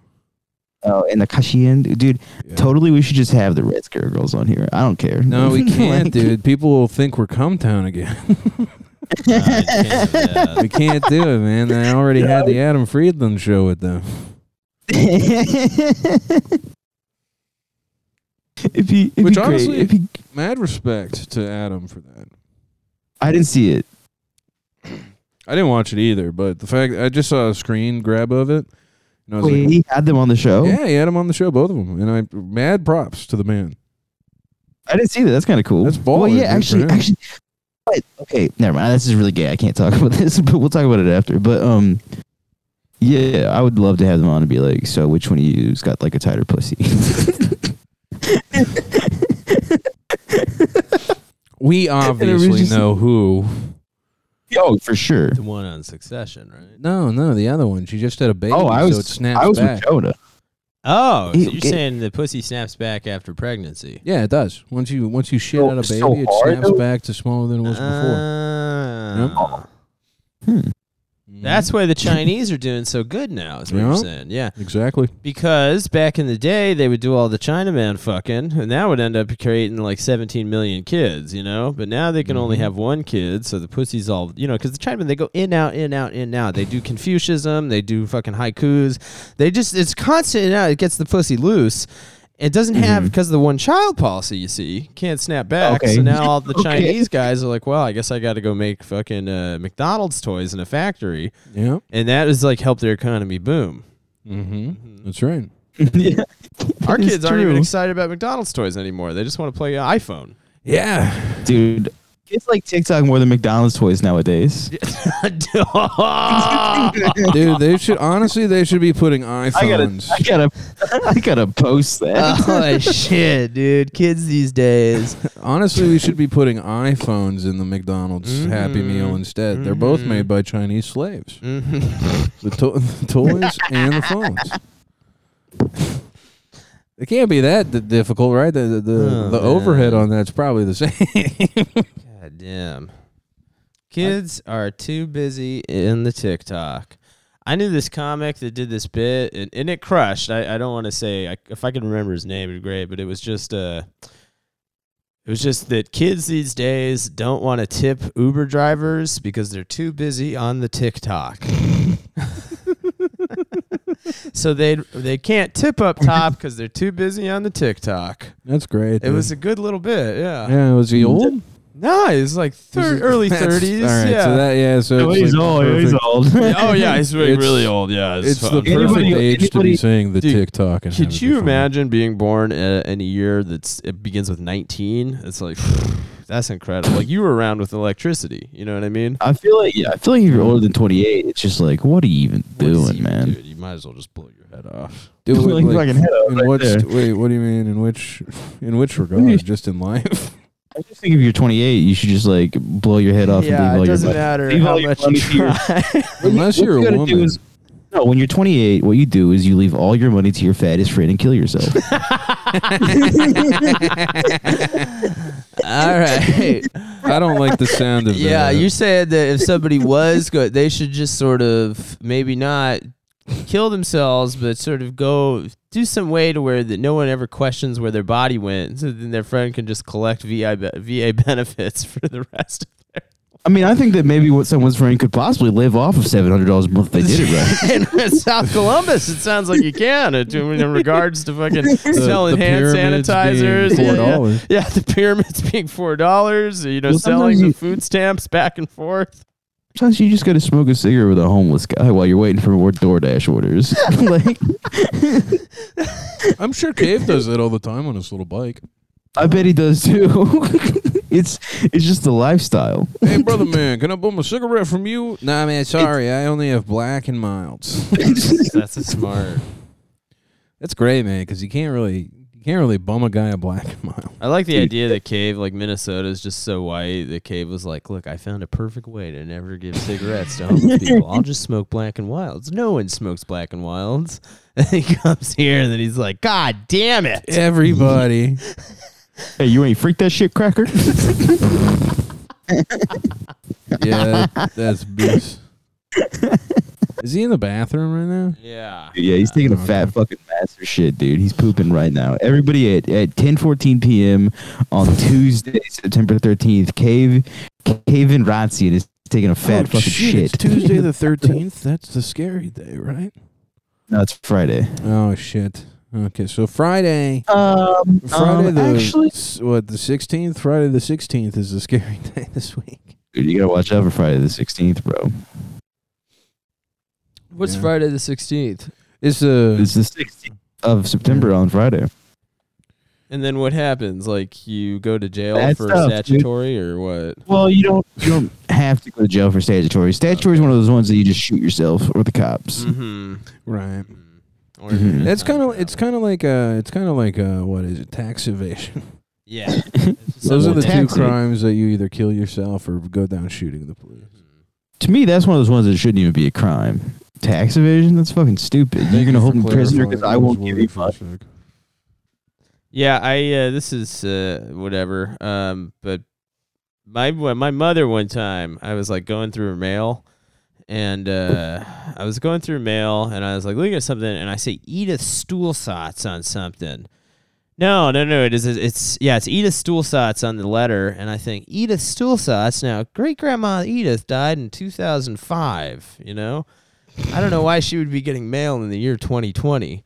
Oh, and the Kashian dude. Yeah. Totally, we should just have the Red Scare girls on here. I don't care. No, we [laughs] can't, Like- dude. People will think we're Cum Town again. [laughs] Uh, can't do we can't do it, man. I already had the Adam Friedland show with them. [laughs] if he, it'd Which be great honestly- if he, Mad respect to Adam for that. I didn't see it. [clears throat] I didn't watch it either, but the fact I just saw a screen grab of it, and I was Wait, like, he had them on the show. "Yeah, he had them on the show, both of them." And I mad props to the man. I didn't see that. That's kind of cool. That's Well, yeah, actually, actually. Wait, okay, never mind. This is really gay. I can't talk [laughs] about this, but we'll talk about it after. But um, yeah, I would love to have them on and be like, so which one of you's got like a tighter pussy? [laughs] We [laughs] obviously know who. Oh, for sure. The one on Succession, right? No, no, the other one. She just had a baby, Oh, I so it snaps I was back. with Jonah. Oh, so you're it- saying the pussy snaps back after pregnancy? Yeah, it does. Once you once you shit So- out a baby, so it snaps though? back to smaller than it was before. Ah. Hmm. That's why the [laughs] Chinese are doing so good now, is what Yeah. you're saying. Yeah. exactly. Because back in the day, they would do all the Chinaman fucking, and that would end up creating like 17 million kids, you know? But now they can only Mhm. have one kid, so the pussy's all, you know, because the Chinamen, they go in, out, in, out, in, out. They do Confucianism, they do fucking haikus. They just, it's constant in out. It gets the pussy loose. It doesn't have, because of the one child policy, you see, can't snap back. Okay. So now [laughs] all the Okay. Chinese guys are like, well, I guess I got to go make fucking uh, McDonald's toys in a factory. Yeah. And that has like helped their economy boom. Mm-hmm. That's right. [laughs] yeah. [laughs] Our It's kids aren't even true. excited about McDonald's toys anymore. They just want to play an iPhone. Yeah. Dude, It's like TikTok more than McDonald's toys nowadays. [laughs] [laughs] Dude, they should honestly they should be putting I gotta, iPhones. I gotta, [laughs] I gotta post that. oh shit, dude! Kids these days. Honestly, we should be putting iPhones in the McDonald's Happy Mhm. Meal instead. They're both Mhm. made by Chinese slaves. Mhm. The, to- the toys and the phones. It can't be that d- difficult, right? The the, the, Oh, the overhead on that's probably the same. God damn. Kids are too busy in the TikTok. I knew this comic that did this bit, and, and it crushed. I, I don't want to say I, if I can remember his name, it'd be great. But it was just uh, it was just that kids these days don't want to tip Uber drivers because they're too busy on the TikTok. [laughs] so they they can't tip up top because they're too busy on the TikTok. That's great. It dude. was a good little bit, yeah. yeah. It was he old? No, he was like thir- early That's- thirties. All right, yeah. so that yeah, so it's like perfect- old. [laughs] oh yeah, he's really, It's- really old. Yeah, It's the fun. perfect Anybody- age to be anybody- saying the Dude, TikTok. And have Could you be imagine being born uh, in a year that's it begins with nineteen? It's like [sighs] that's incredible. Like you were around with electricity. You know what I mean? I feel like yeah, I feel like if you're older than 28, it's just like, what are you even What is doing, he- man? Dude, you might as well just blow your head off. Dude, [laughs] Like like, fucking head up in right which there. wait, what do you mean? In which in which [laughs] regard? Just in life? I just think if you're 28, you should just like blow your head off and leave Yeah, all it doesn't money. matter leave how all your much money you to your- try. [laughs] Unless you're you a gotta woman. is- no, when you're 28, what you do is you leave all your money to your fattest friend and kill yourself. [laughs] All right. I don't like the sound of that. Yeah, that. you said that if somebody was good, they should just sort of maybe not kill themselves, but sort of go do some way to where that no one ever questions where their body went, so then their friend can just collect VI VA [laughs] benefits for the rest. of their I mean, I think that maybe what someone's friend could possibly live off of $700 a month if they did it right. [laughs] in South Columbus, it sounds like you can. uh, In regards to fucking [laughs] The- selling the hand sanitizers, yeah, yeah. $4. Yeah, the pyramids being four dollars. You know, Well, selling sometimes the you- food stamps back and forth. Sometimes you just got to smoke a cigarette with a homeless guy while you're waiting for more DoorDash orders. [laughs] like, I'm sure Cave does that all the time on his little bike. I bet he does too. [laughs] it's it's just the lifestyle. Hey, brother [laughs] man, can I bum a cigarette from you? Nah, man, sorry, I only have black and milds. That's a smart. That's great, man, because you can't really you can't really bum a guy a black [laughs] and mild. I like the [laughs] idea that Cave, like Minnesota, is just so white that Cave was like, "Look, I found a perfect way to never give cigarettes to homeless [laughs] people. I'll just smoke Black and Wilds. No one smokes Black and Wilds." And he comes here, and then he's like, "God damn it!" Everybody. Hey, you ain't freak that shit, cracker. yeah, that- that's beast. Is he in the bathroom right now? Yeah. yeah, he's taking a fat fucking master shit, dude. He's pooping right now. Everybody at at 10:14 p.m. on Tuesday, September 13th, Cave Cave and Ratzian is taking a fat oh, fucking shit, shit. It's Tuesday the [laughs] 13th. That's the scary day, right? no, it's Friday. Oh shit. Okay, so Friday, Um, Friday the actually, what the 16th? Friday the 16th is the scary [laughs] day this week. dude, you gotta watch out for Friday the 16th, bro. What's Yeah. Friday the sixteenth? It's uh It's the 16th of September on Friday. And then what happens? Like you go to jail Bad for stuff, dude. statutory or what? Well, you don't you don't have to go to jail for statutory. Statutory is one of those ones that you just shoot yourself or the cops. Mm-hmm. right. Or Mhm. That's kind of it's kind of like uh it's kind of like uh what is it tax evasion. yeah. [laughs] Those are the two taxi. crimes that you either kill yourself or go down shooting the police. To me, that's one of those ones that shouldn't even be a crime. Tax evasion? That's fucking stupid. You're gonna hold me prisoner because I won't give you money. Yeah, I uh, this is uh, whatever. Um, but my my mother one time, I was like going through her mail, and uh, I was going through mail, and I was like looking at something, and I say Edith Stuhlsatz on something. No, no, no. It is. It's yeah. It's Edith Stuhlsatz on the letter, and I think Edith Stuhlsatz. Now, great grandma Edith died in two thousand five. You know, I don't know why she would be getting mail in the year twenty twenty.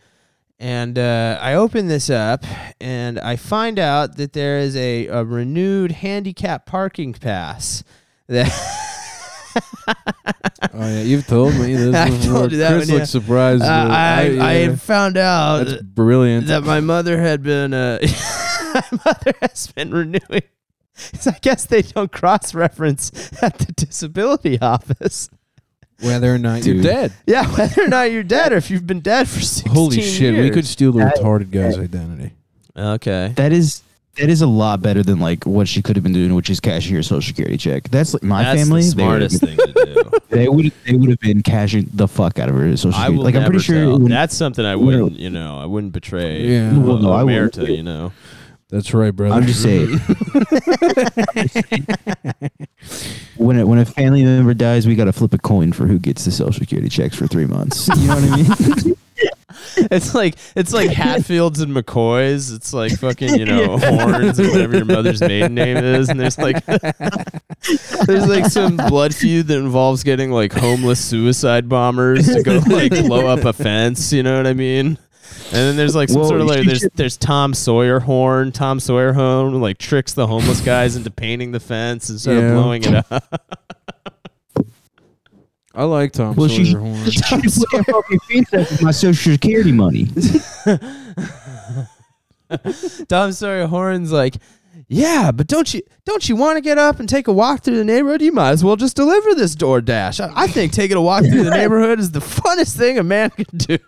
And uh, I open this up and I find out that there is a, a renewed handicap parking pass. That [laughs] Oh yeah, you've told me this. [laughs] I before. told you that Chris one, yeah. looks surprised. Uh, I, I yeah, found out that's brilliant. that my mother had been uh, [laughs] my mother has been renewing I guess they don't cross reference at the disability office. Whether or not Dude. you're dead. [laughs] Yeah, whether or not you're dead or if you've been dead for 16 Holy shit, we years. could steal the retarded guy's identity. Okay. That is that is a lot better than like what she could have been doing, which is cashing your social security check. That's like my That's family. the they would've smartest thing to do. [laughs] They would they would have been cashing the fuck out of her social I security. will like I'm never pretty sure. tell. it would- That's something I wouldn't, you know, I wouldn't betray. Yeah. Well, no, I wouldn't. Omerta, you know. That's right, brother. I'm just saying. [laughs] when it, when a family member dies, we got to flip a coin for who gets the social security checks for three months. You know what I mean? [laughs] It's like it's like Hatfields and McCoys. It's like fucking you know [laughs] horns or whatever your mother's maiden name is, and there's like there's like some blood feud that involves getting like homeless suicide bombers to go like blow up a fence. You know what I mean? And then there's like some Well, sort of like there's should- [laughs] there's Tom Sawyer horn. Tom Sawyer horn like tricks the homeless guys into painting the fence instead Yeah. of blowing it up. [laughs] I like Tom Well, she- Sawyer horn. [laughs] She should put that fucking face up with my social security money. Tom Sawyer Horn's like, yeah, but don't you don't you want to get up and take a walk through the neighborhood? You might as well just deliver this DoorDash. I, I think taking a walk through the neighborhood is the funnest thing a man can do.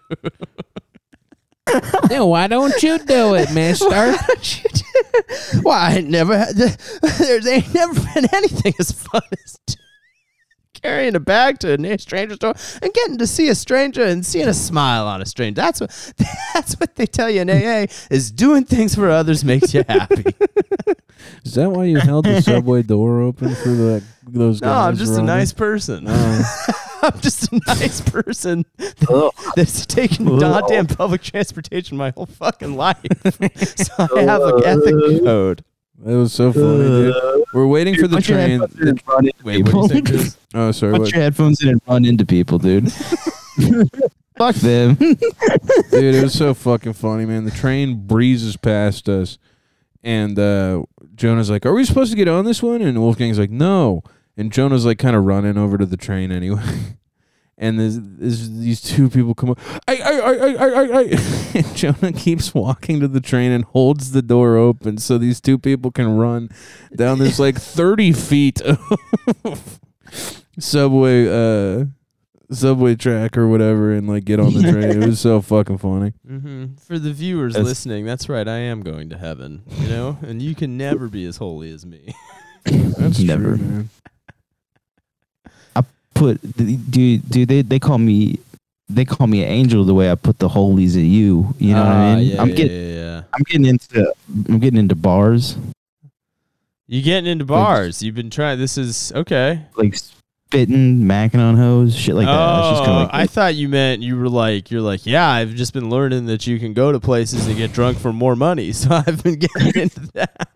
Yeah, why don't you do it, [laughs] mister? Why don't you do- Why I never had [laughs] there's ain't never been anything as fun as carrying a bag to a na- stranger store and getting to see a stranger and seeing a smile on a stranger. That's what [laughs] that's what they tell you in AA is doing things for others makes you happy. [laughs] Is that why you held the subway door open for the those guys? No, oh. [laughs] I'm just a nice person. Oh. I'm just a nice person that's taken goddamn public transportation my whole fucking life. so I have an ethic code. that was so funny, dude. We're waiting for the train. headphones in and run into Wait, what do you say, Chris? Oh, sorry. Put What? your headphones in and run into people, dude. [laughs] Fuck them. [laughs] Dude, it was so fucking funny, man. The train breezes past us, and uh, Jonah's like, "Are we supposed to get on this one?" And Wolfgang's like, "No." And Jonah's like, kind of running over to the train anyway. [laughs] And there's, there's these two people come up. I, I, I, I, I, I. And Jonah keeps walking to the train and holds the door open so these two people can run down this like 30 feet of subway, uh, subway track or whatever, and like get on the train. It was so fucking funny. [laughs] Mm-hmm. For the viewers That's- listening, that's right. I am going to heaven, you know, [laughs] and you can never be as holy as me. [laughs] That's Never. true, man. Put dude, dude, they they call me they call me an angel the way I put the holies at you. You know what I Ah, mean? Yeah, I'm yeah, getting yeah, yeah. I'm getting into I'm getting into bars, You getting into bars? You've been trying. This is okay. like spitting, macking on hoes, shit like that. It's just oh, kinda like, I thought you meant you were like you're like yeah. I've just been learning that you can go to places and get drunk for more money, [laughs] so I've been getting into that.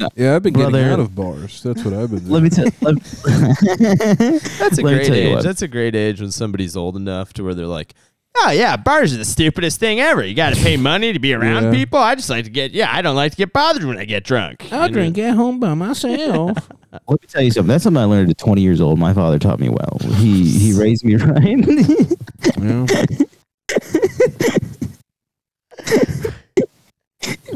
[laughs] Yeah, I've been Brother. getting out of bars. That's what I've been doing. let me tell. Let, [laughs] That's a Let great age. what. That's a great age when somebody's old enough to where they're like, oh yeah, bars are the stupidest thing ever. You got to pay money to be around Yeah. people. I just like to get yeah. I don't like to get bothered when I get drunk. I'll You uh, drink at home by myself. [laughs] let me tell you something. That's something I learned at 20 years old. My father taught me well. He he [laughs] raised me right. yeah. [laughs]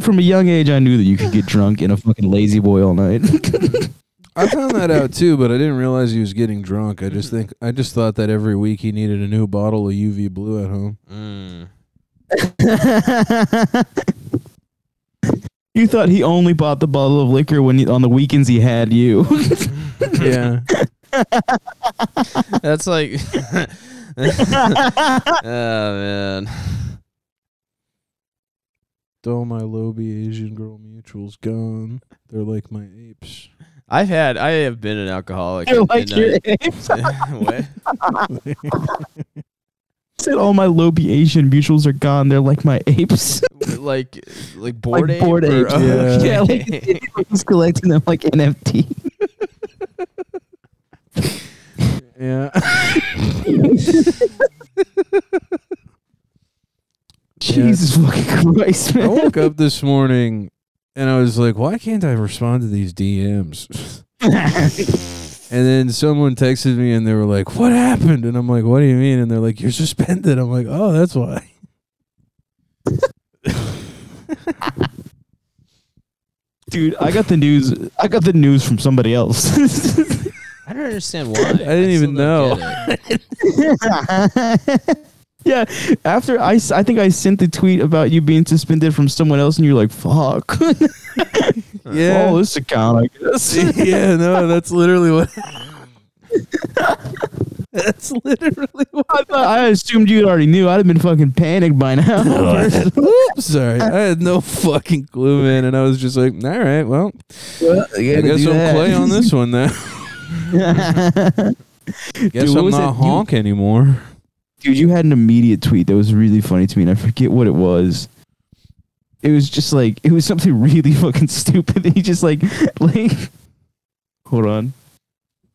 From a young age, I knew that you could get drunk in a fucking lazy boy all night. I found that out too, but I didn't realize he was getting drunk. I just think I just thought that every week he needed a new bottle of UV blue at home. Mm. [laughs] you thought he only bought the bottle of liquor when he, on the weekends he had you. [laughs] Yeah. That's like, [laughs] oh man. All my Lobby Asian girl mutuals gone. They're like my apes. I've had, I have been an alcoholic. [laughs] You're like your [laughs] I- apes. [laughs] what? said all my Lobi Asian mutuals are gone. They're like my apes. Like, like board like ape board or- apes. oh, Yeah. yeah, like he's collecting them like NFT. Yeah. Jesus fucking Christ, I woke up this morning and I was like, why can't I respond to these DMs? [laughs] And then someone texted me and they were like, what happened? And I'm like, what do you mean? And they're like, you're suspended. I'm like, oh, that's why. Dude, I got the news. I got the news from somebody else. I don't understand [laughs] why. I didn't even know. [laughs] yeah, after I, I think I sent the tweet about you being suspended from someone else, and you're like, "Fuck." [laughs] Yeah. Oh, this account, I guess. [laughs] yeah, no, that's literally what. [laughs] that's literally what. I, thought, I assumed you already knew. I'd have been fucking panicked by now. Oops, sorry. I had no fucking clue, man, and I was just like, all right, well, I guess I'll play on this one now. Guess what I'm was not it? You- honk anymore. Dude, you had an immediate tweet that was really funny to me, and I forget what it was. It was just like it was something [laughs] really fucking stupid. He just like [laughs] like hold on.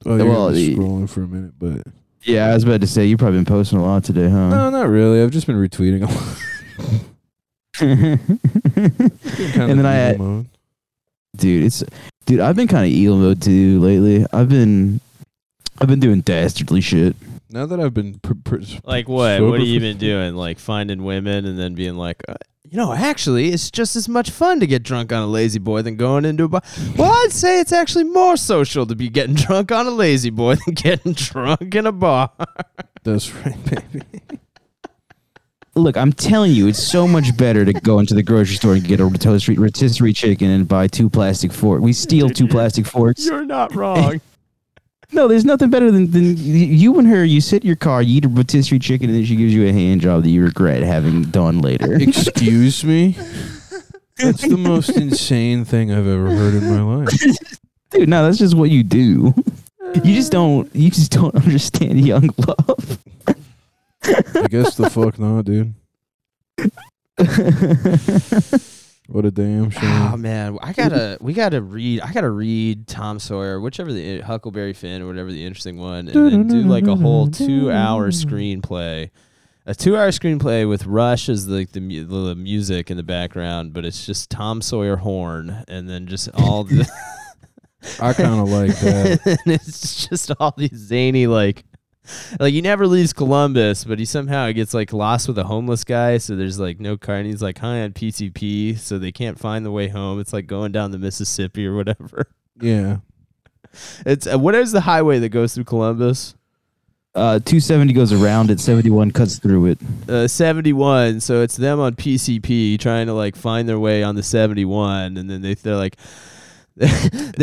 Oh, you're Well, gonna be the- scrolling for a minute, but Yeah, I was about to say you've probably been posting a lot today, huh? no, not really. I've just been retweeting a lot. and [laughs] and then I had, dude, it's dude, I've been kind of eel mode too lately. I've been I've been doing dastardly shit. Now that I've been pr- pr- Like what? sober What have you for- been [laughs] doing? Like finding women and then being like, uh, you know, actually, it's just as much fun to get drunk on a lazy boy than going into a bar. Well, I'd say it's actually more social to be getting [laughs] drunk on a lazy boy than getting drunk in a bar. [laughs] That's right, baby. Look, I'm telling you, it's so much better to go into the grocery store and get a rotisserie, rotisserie chicken and buy two plastic forks. We steal two plastic forks. You're not wrong. No, there's nothing better than, than you and her. You sit in your car, you eat a rotisserie chicken, and then she gives you a hand job that you regret having done later. [laughs] Excuse me. [laughs] That's the most insane thing I've ever heard in my life. [laughs] Dude, no, that's just what you do. You just uh. don't. You just don't understand young love. I guess the fuck not, dude. What a damn ah, shame. Oh man, I gotta we gotta read. I gotta read Tom Sawyer, whichever the uh, Huckleberry Finn or whatever the interesting one, and then do like a whole two-hour screenplay, a two-hour screenplay with Rush as like the, mu- the music in the background, but it's just Tom Sawyer horn, and then just all the. [laughs] I kind of like that. [laughs] and it's just all these zany like [laughs] like he never leaves Columbus, but he somehow gets like lost with a homeless guy. So there's like no car, and he's like high on PCP, so they can't find the way home. It's like going down the Mississippi or whatever. Yeah. [laughs] It's uh, what is the highway that goes through Columbus? Uh, 270 goes around it. 71 cuts through it. Uh, 71. So it's them on PCP trying to like find their way on the 71, and then they they're like. They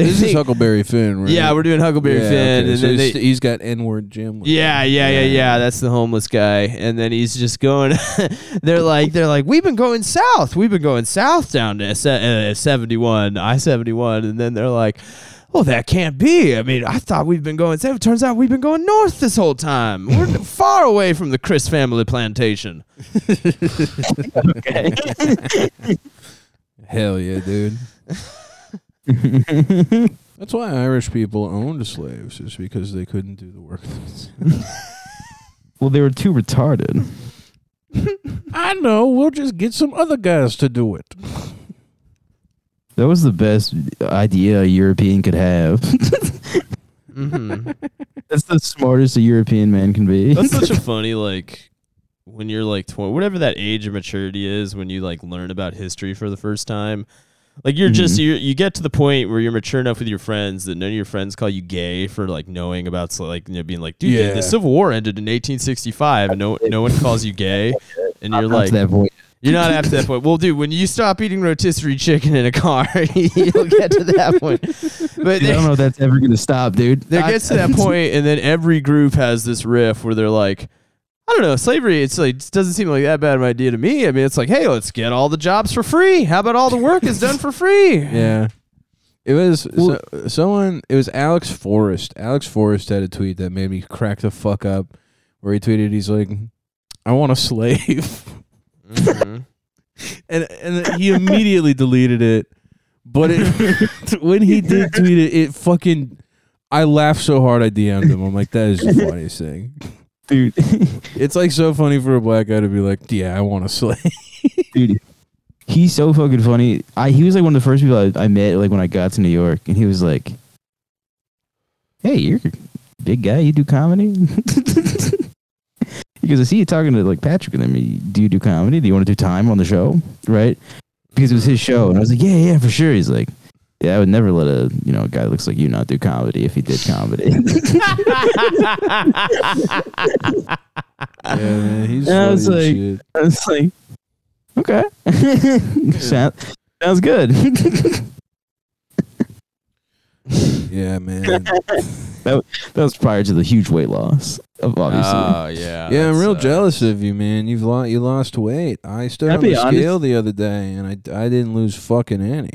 This is Huckleberry Finn, right? yeah, we're doing Huckleberry Yeah, Finn, okay, and so then he's, they, he's got N-word Jim. with Yeah, him. yeah, yeah, yeah. That's the homeless guy, and then he's just going. [laughs] they're like, they're like, we've been going south. We've been going south down to uh, seventy one, I seventy one, and then they're like, oh, that can't be. I mean, I thought we've been going south. Turns out we've been going north this whole time. We're [laughs] far away from the Chris family plantation. [laughs] Hell yeah, dude. [laughs] That's why Irish people owned slaves, is because they couldn't do the work. [laughs] Well, they were too retarded. [laughs] I know. We'll just get some other guys to do it. That was the best idea a European could have. Mm-hmm. That's the smartest a European man can be. That's such a funny like when you're like 20, whatever that age of maturity is when you like learn about history for the first time. Like you're just mm-hmm. you you get to the point where you're mature enough with your friends that none of your friends call you gay for like knowing about so, like you know, being like, dude, the- Yeah. the Civil War ended in 1865, and no [laughs] no one calls you gay, and you're Not like, to that point. you're not up to that point. Well, dude, when you stop eating rotisserie chicken in a car, [laughs] you'll get to that point. But Dude, I don't know if that's ever gonna stop, dude. there I- gets to [laughs] that point, and then every group has this riff where they're like, I don't know, slavery. It's like it doesn't seem like that bad of an idea to me. I mean, it's like, hey, let's get all the jobs for free. How about all the work is done for free? [laughs] Yeah. It was Well- so, someone. It was Alex Forrest. Alex Forrest had a tweet that made me crack the fuck up. Where he tweeted, he's like, "I want a slave," Mhm. [laughs] and and he immediately [laughs] deleted it. But it, when he did tweet it, it fucking. I laughed so hard I DM'd him. I'm like, that is the funniest thing. Dude. [laughs] It's like so funny for a black guy to be like, yeah, I want to slay." dude. He's so fucking funny. I he was like one of the first people I, I met like when I got to New York, and he was like, "Hey, you're a big guy. You do comedy?" [laughs] because "I see you talking to like Patrick and them. Do you do comedy? Do you want to do time on the show?" Right? Because it was his show, and I was like, "Yeah, yeah, for sure." He's like, Yeah, I would never let a you know a guy that looks like you not do comedy if he did comedy. [laughs] [laughs] Yeah, man, he's Yeah, funny it's as like- shit. it's like, okay, [laughs] Sound, sounds good. Yeah, man. that was prior to the huge weight loss. Obviously, Oh yeah. yeah, I'm real sucks. jealous of you, man. You've lost you lost weight. I stood on the honest? scale the other day, and I I didn't lose fucking any.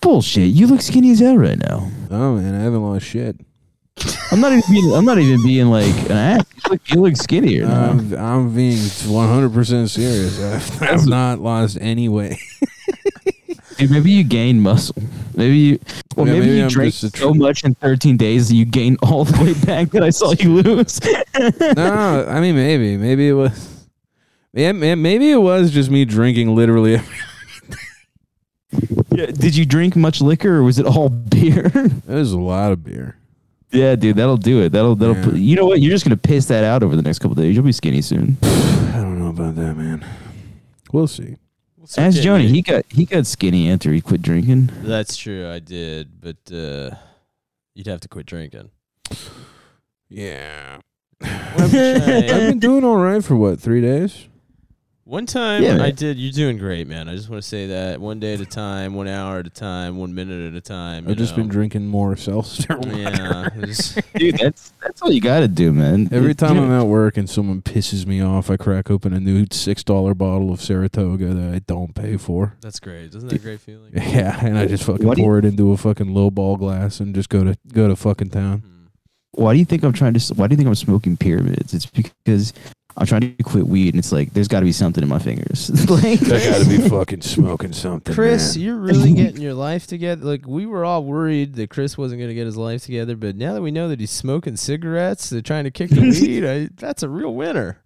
Bullshit. You look skinny as hell right now. Oh man, I haven't lost shit. I'm not even being. I'm not even being like an act. You look, you look skinnier now. I'm, I'm being 100 percent serious. I've, I've not lost any weight. [laughs] Dude, maybe you gain muscle. Maybe you. Well, Yeah, maybe, maybe you I'm drank just a so tr- much in 13 days that you gained all the weight back that I saw you lose. [laughs] no, I mean maybe, maybe it was. Yeah, man, maybe it was just me drinking literally. every- Yeah, Did you drink much liquor or was it all [laughs] beer? It was a lot of beer. yeah, dude, that'll do it. That'll that'll. Yeah. You know what? You're just gonna piss that out over the next couple days. You'll be skinny soon. [sighs] I don't know about that, man. We'll see. What's Ask okay, Joni. man? He got he got skinny after he quit drinking. That's true. I did, but uh, you'd have to quit drinking. Yeah. I've [laughs] I've been doing all right for what three days. One time Yeah, I did. You're doing great, man. I just want to say that one day at a time, one hour at a time, one minute at a time. I've just know. been drinking more seltzer. [laughs] Yeah, it's- [laughs] Dude, that's that's all you gotta do, man. Every time dude, I'm at work and someone pisses me off, I crack open a new six dollar bottle of Saratoga that I don't pay for. that's great. Isn't that a great feeling? [laughs] Yeah, and I just fucking What do you- pour it into a fucking low ball glass and just go to go to fucking town. Hmm. why do you think I'm trying to? Why do you think I'm smoking pyramids? It's because I'm trying to quit weed, and it's like there's got to be something in my fingers. [laughs] like, I gotta be [laughs] fucking smoking something, Chris, man. you're really getting your life together. Like we were all worried that Chris wasn't going to get his life together, but now that we know that he's smoking cigarettes, they're trying to kick the [laughs] weed. I, that's a real winner.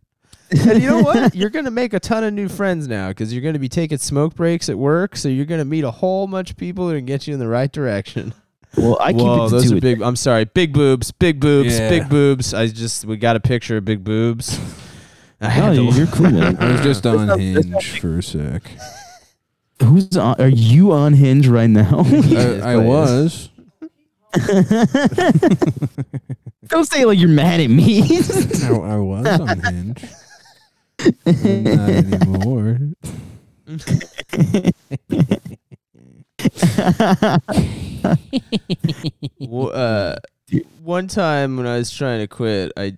And you know what? You're going to make a ton of new friends now because you're going to be taking smoke breaks at work. So you're going to meet a whole bunch of people that can get you in the right direction. well, I keep Whoa, it to those two are a big. I'm sorry, big boobs, big boobs, Yeah. big boobs. I just we got a picture of big boobs. I No, to- you're cool, man. I was just [laughs] on not- that's not Hinge for a sec. [laughs] Who's on? Are you on Hinge right now? I, [laughs] I was. Don't say like you're mad at me. I, I was on Hinge. Not anymore. W- uh, one time when I was trying to quit, I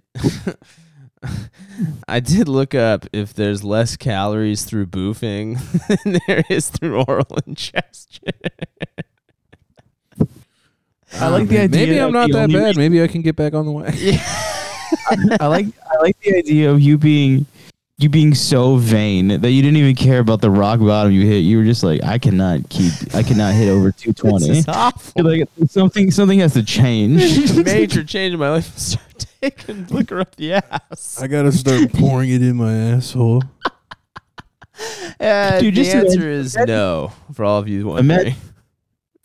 [laughs] I did look up if there's less calories through boofing [laughs] than there is through oral [laughs] ingestion. I like the idea. Maybe I'm not that only bad. Maybe I can get back on the way. I like I like the idea of you being you being so vain that you didn't even care about the rock bottom you hit. You were just like, I cannot keep, I cannot hit over 220. This is awful. Like something, something has to change. Major change in my life. Start taking liquor up the ass. I gotta start pouring it in my asshole. Uh, Dude, the just answer imagine- is no for all of you wondering. Imagine-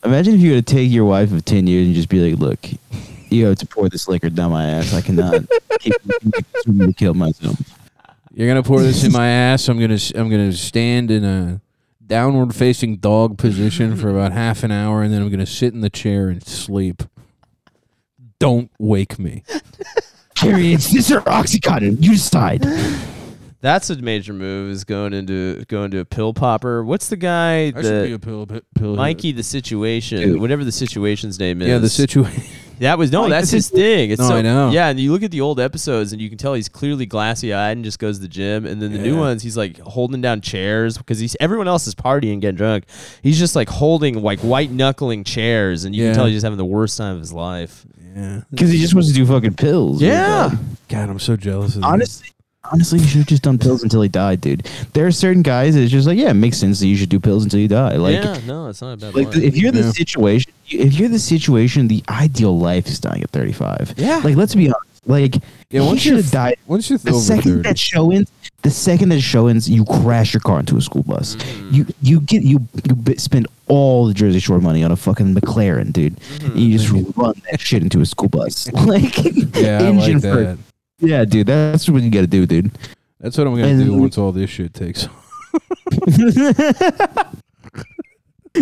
Imagine if you were to take your wife of ten years and just be like, look, you have to pour this liquor down my ass. I cannot keep gonna kill myself. You're gonna pour this in my ass. I'm gonna I'm gonna stand in a downward facing dog position for about half an hour, and then I'm gonna sit in the chair and sleep. Don't wake me. Carrie, it's this or Oxycontin. You decide. That's a major move. Is going into going to a pill popper. What's the guy? I the, should be a pill pill. Mikey the situation, Dude. whatever the situation's name is. Yeah, the situation. [laughs] That was no, Mike that's the his thing. It's No, so, I know. Yeah, and you look at the old episodes, and you can tell he's clearly glassy eyed and just goes to the gym. And then the new Yeah. ones, he's like holding down chairs because he's everyone else is partying, getting drunk. He's just like holding like white knuckling chairs, and you Yeah. can tell he's just having the worst time of his life. Yeah. Because he just wants to do fucking pills. Yeah. God, I'm so jealous of that. Honestly, honestly, you should have just done pills until he died, dude. There are certain guys that it's just like, yeah, it makes sense that you should do pills until you die. Like, yeah, no, it's not a bad like plan. if you're in the Yeah. situation, if you're the situation, the ideal life is dying at 35. yeah, Like, let's be honest. Like, Yeah, once have died. Once you're The second 30, that show ends, the second that show ends, you crash your car into a school bus. Mm-hmm. You you get you you spend all the Jersey Shore money on a fucking McLaren, dude. And you just run that shit into a school bus, [laughs] like yeah, engine like for-. Yeah, dude, that's what you got to do, dude. That's what I'm gonna And- do once all this shit takes. [laughs]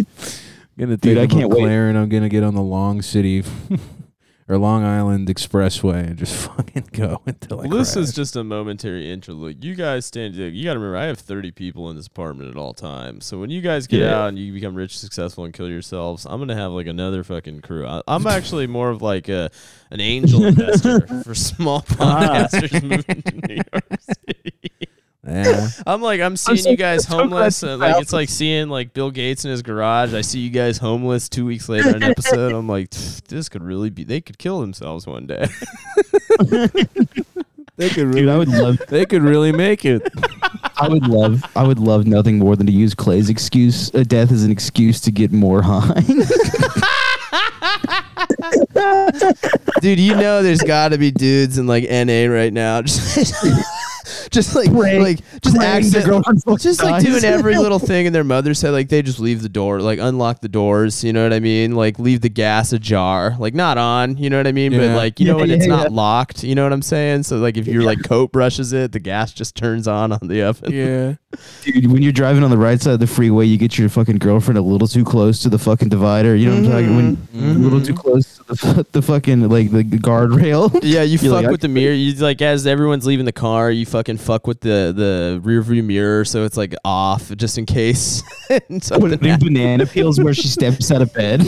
[laughs] off. gonna take Dude, I a can't wait. McLaren. I'm gonna get on the Long City [laughs] or Long Island Expressway and just [laughs] fucking go until I Well, this crash. is just a momentary interlude. You guys stand. You got to remember, I have 30 people in this apartment at all times. So when you guys get Yeah. out and you become rich, successful, and kill yourselves, I'm gonna have like another fucking crew. I, I'm [laughs] actually more of like a an angel investor for small podcasters ah. moving to New York City. Yeah. [laughs] I'm like, I'm seeing so- you guys I'm so homeless. you Uh, like, it's like seeing like Bill Gates in his garage. I see you guys homeless two weeks later in an [laughs] episode. I'm like, this could really be. They could kill themselves one day. [laughs] They could Dude, I would love, they could really make it. I would love, I would love nothing more than to use Clay's excuse, uh, death as an excuse to get more high. Dude, you know there's got to be dudes in like NA right now, just, [laughs] just like Praying- like just praying their accident, girlfriend just like dies. doing every little [laughs] thing And their mother said. Like they just leave the door, like unlock the doors. You know what I mean? Like leave the gas ajar, like not on. You know what I mean? But like you know Yeah, it's yeah, not locked. You know what I'm saying? So like if your like coat brushes it, the gas just turns on on the oven. Yeah. [laughs] Dude, when you're driving on the right side of the freeway, you get your fucking girlfriend a little too close to the fucking divider. You know what I'm talking? When Mm-hmm. a little too close to the, [laughs] the fucking like the guardrail. Yeah, you [laughs] You're fuck like, with the mirror. You like as everyone's leaving the car, you fucking fuck with the the rear view mirror, so it's like off just in case. [laughs] something Putting banana peels where she steps out of bed.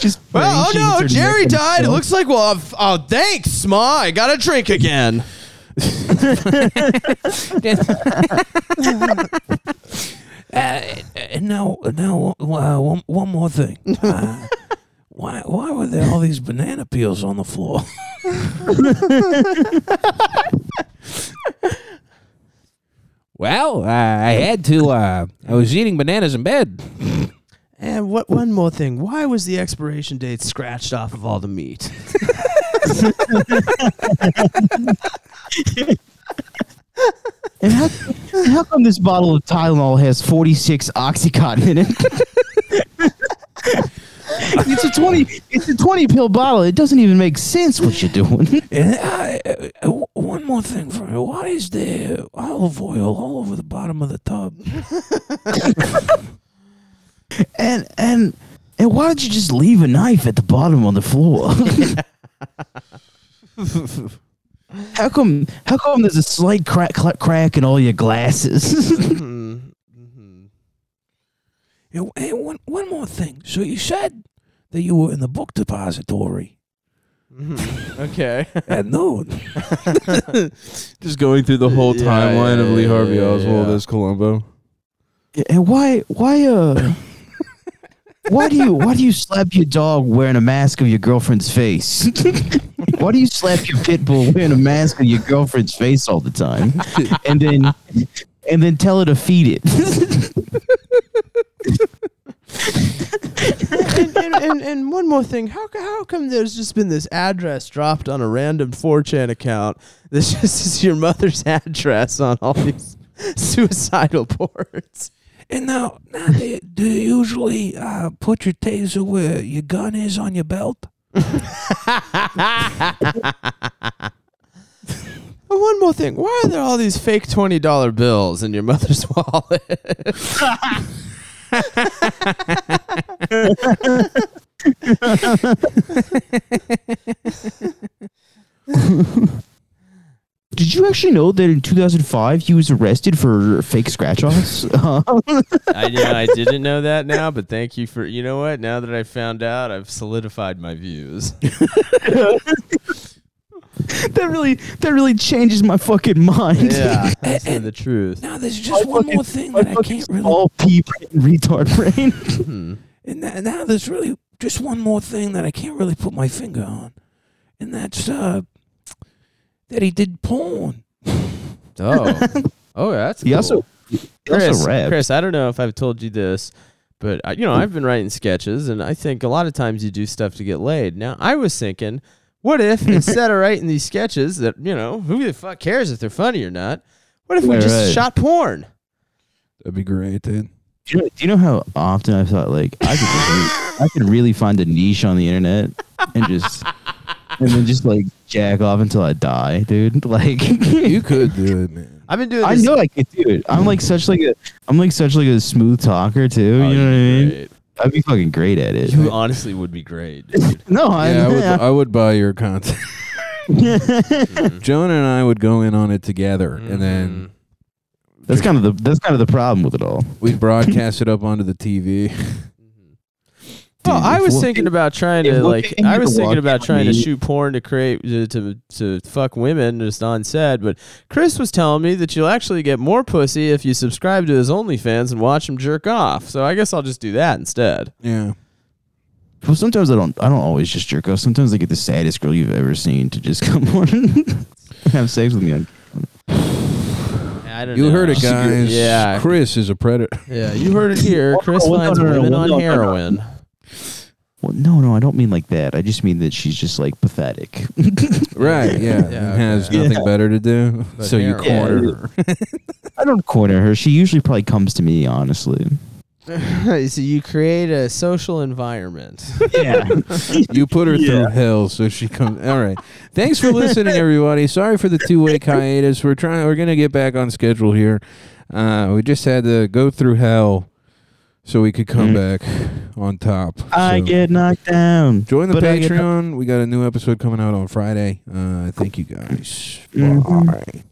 Just Well, oh no, Jerry neck and died. It looks like well. Uh, I've- Oh, uh, thanks, Ma. I got a drink again. Uh, now, now, uh, one, one more thing. [laughs] Uh, why, why were there all these banana peels on the floor? [laughs] well, uh, I had to. Uh, I was eating bananas in bed. And what? One more thing. Why was the expiration date scratched off of all the meat? [laughs] And how, how come this bottle of Tylenol has 46 Oxycontin in it? [laughs] it's a 20 it's a 20 pill bottle. It doesn't even make sense what you're doing. And, uh, uh, one more thing for me. Why is there olive oil all over the bottom of the tub? [laughs] And and and why don't you just leave a knife at the bottom on the floor? [laughs] how come how come there's a slight crack crack, crack in all your glasses? [laughs] And, and one, one more thing. So you said that you were in the book depository Mm-hmm. [laughs] okay. at noon. [laughs] Just going through the whole Yeah, timeline yeah, of Lee yeah, Harvey yeah, Oswald yeah. as Columbo. and why why uh why do you why do you slap your dog wearing a mask of your girlfriend's face? why do you slap your pit bull wearing a mask of your girlfriend's face all the time? And then and then tell her to feed it. and, and, and, and one more thing. How, how come there's just been this address dropped on a random 4chan account that [laughs] just is your mother's address on all these suicidal [laughs] boards? And now, now do, you, do you usually uh, put your taser where your gun is on your belt? [laughs] One more thing. Why are there all these fake $20 bills in your mother's [laughs] wallet? [laughs] Did you actually know that in 2005 he was arrested for fake scratch offs? Uh, [laughs] [laughs] I you know I didn't know that now, but thank you for you know what? Now that I found out, I've solidified my views. [laughs] that really that really changes my fucking mind. Yeah, that's the truth. Now, there's just one more thing that I can't really. small pea brain, retard brain. Hmm. And now, now there's really just one more thing that I can't really put my finger on, and that's uh, that he did porn. [laughs] Oh, oh, yeah, that's He cool. also he Chris, also rapped. Chris, I don't know if I've told you this, but I, you know I've been writing sketches, and I think a lot of times you do stuff to get laid. Now I was thinking, what if [laughs] instead of writing these sketches that you know who the fuck cares if they're funny or not? What if we Right, just right. shot porn? That'd be great, dude. Do you, know, do you know how often I thought like I could really, I could really find a niche on the internet and just and then just like jack off until I die, dude. [laughs] Like You could do it, man. I've been doing. I this- know I could do it. I'm like such like a I'm like such like a smooth talker too. Oh, you know what I mean? great. I'd be fucking great at it. You honestly would be great. [laughs] dude. no, I, Yeah, I would, I would buy your content. [laughs] Mhm. Jonah and I would go in on it together, and then that's kind of the that's kind of the problem with it all. we'd broadcast it up onto the TV. Well, oh, I was one thinking about trying to like. I was thinking about in trying to shoot porn to create to, to to fuck women, just on set. But Chris was telling me that you'll actually get more pussy if you subscribe to his OnlyFans and watch him jerk off. So I guess I'll just do that instead. Yeah. Well, sometimes I don't. I don't always just jerk off. Sometimes I get the saddest girl you've ever seen to just [laughs] come on and have sex with me. [sighs] I don't You know. heard it, guys. Yeah, Chris is a predator. yeah. You heard it here. [laughs] Oh, Chris no, no, finds no, no, women no, on no, no, no. heroin. Well, no, no, I don't mean like that. I just mean that she's just like pathetic. [laughs] Right, yeah. Yeah, and has okay. nothing better to do. But so you heroin. corner her. [laughs] I don't corner her. She usually probably comes to me, honestly. [laughs] so you create a social environment. Yeah. You put her Yeah. through hell so she comes. All right. Thanks for listening, everybody. Sorry for the two week hiatus. We're trying. We're gonna get back on schedule here. Uh, we just had to go through hell so we could come back on top. I So get knocked down. join the but I get- Patreon. We got a new episode coming out on Friday. Uh, thank you guys. Mhm. Bye.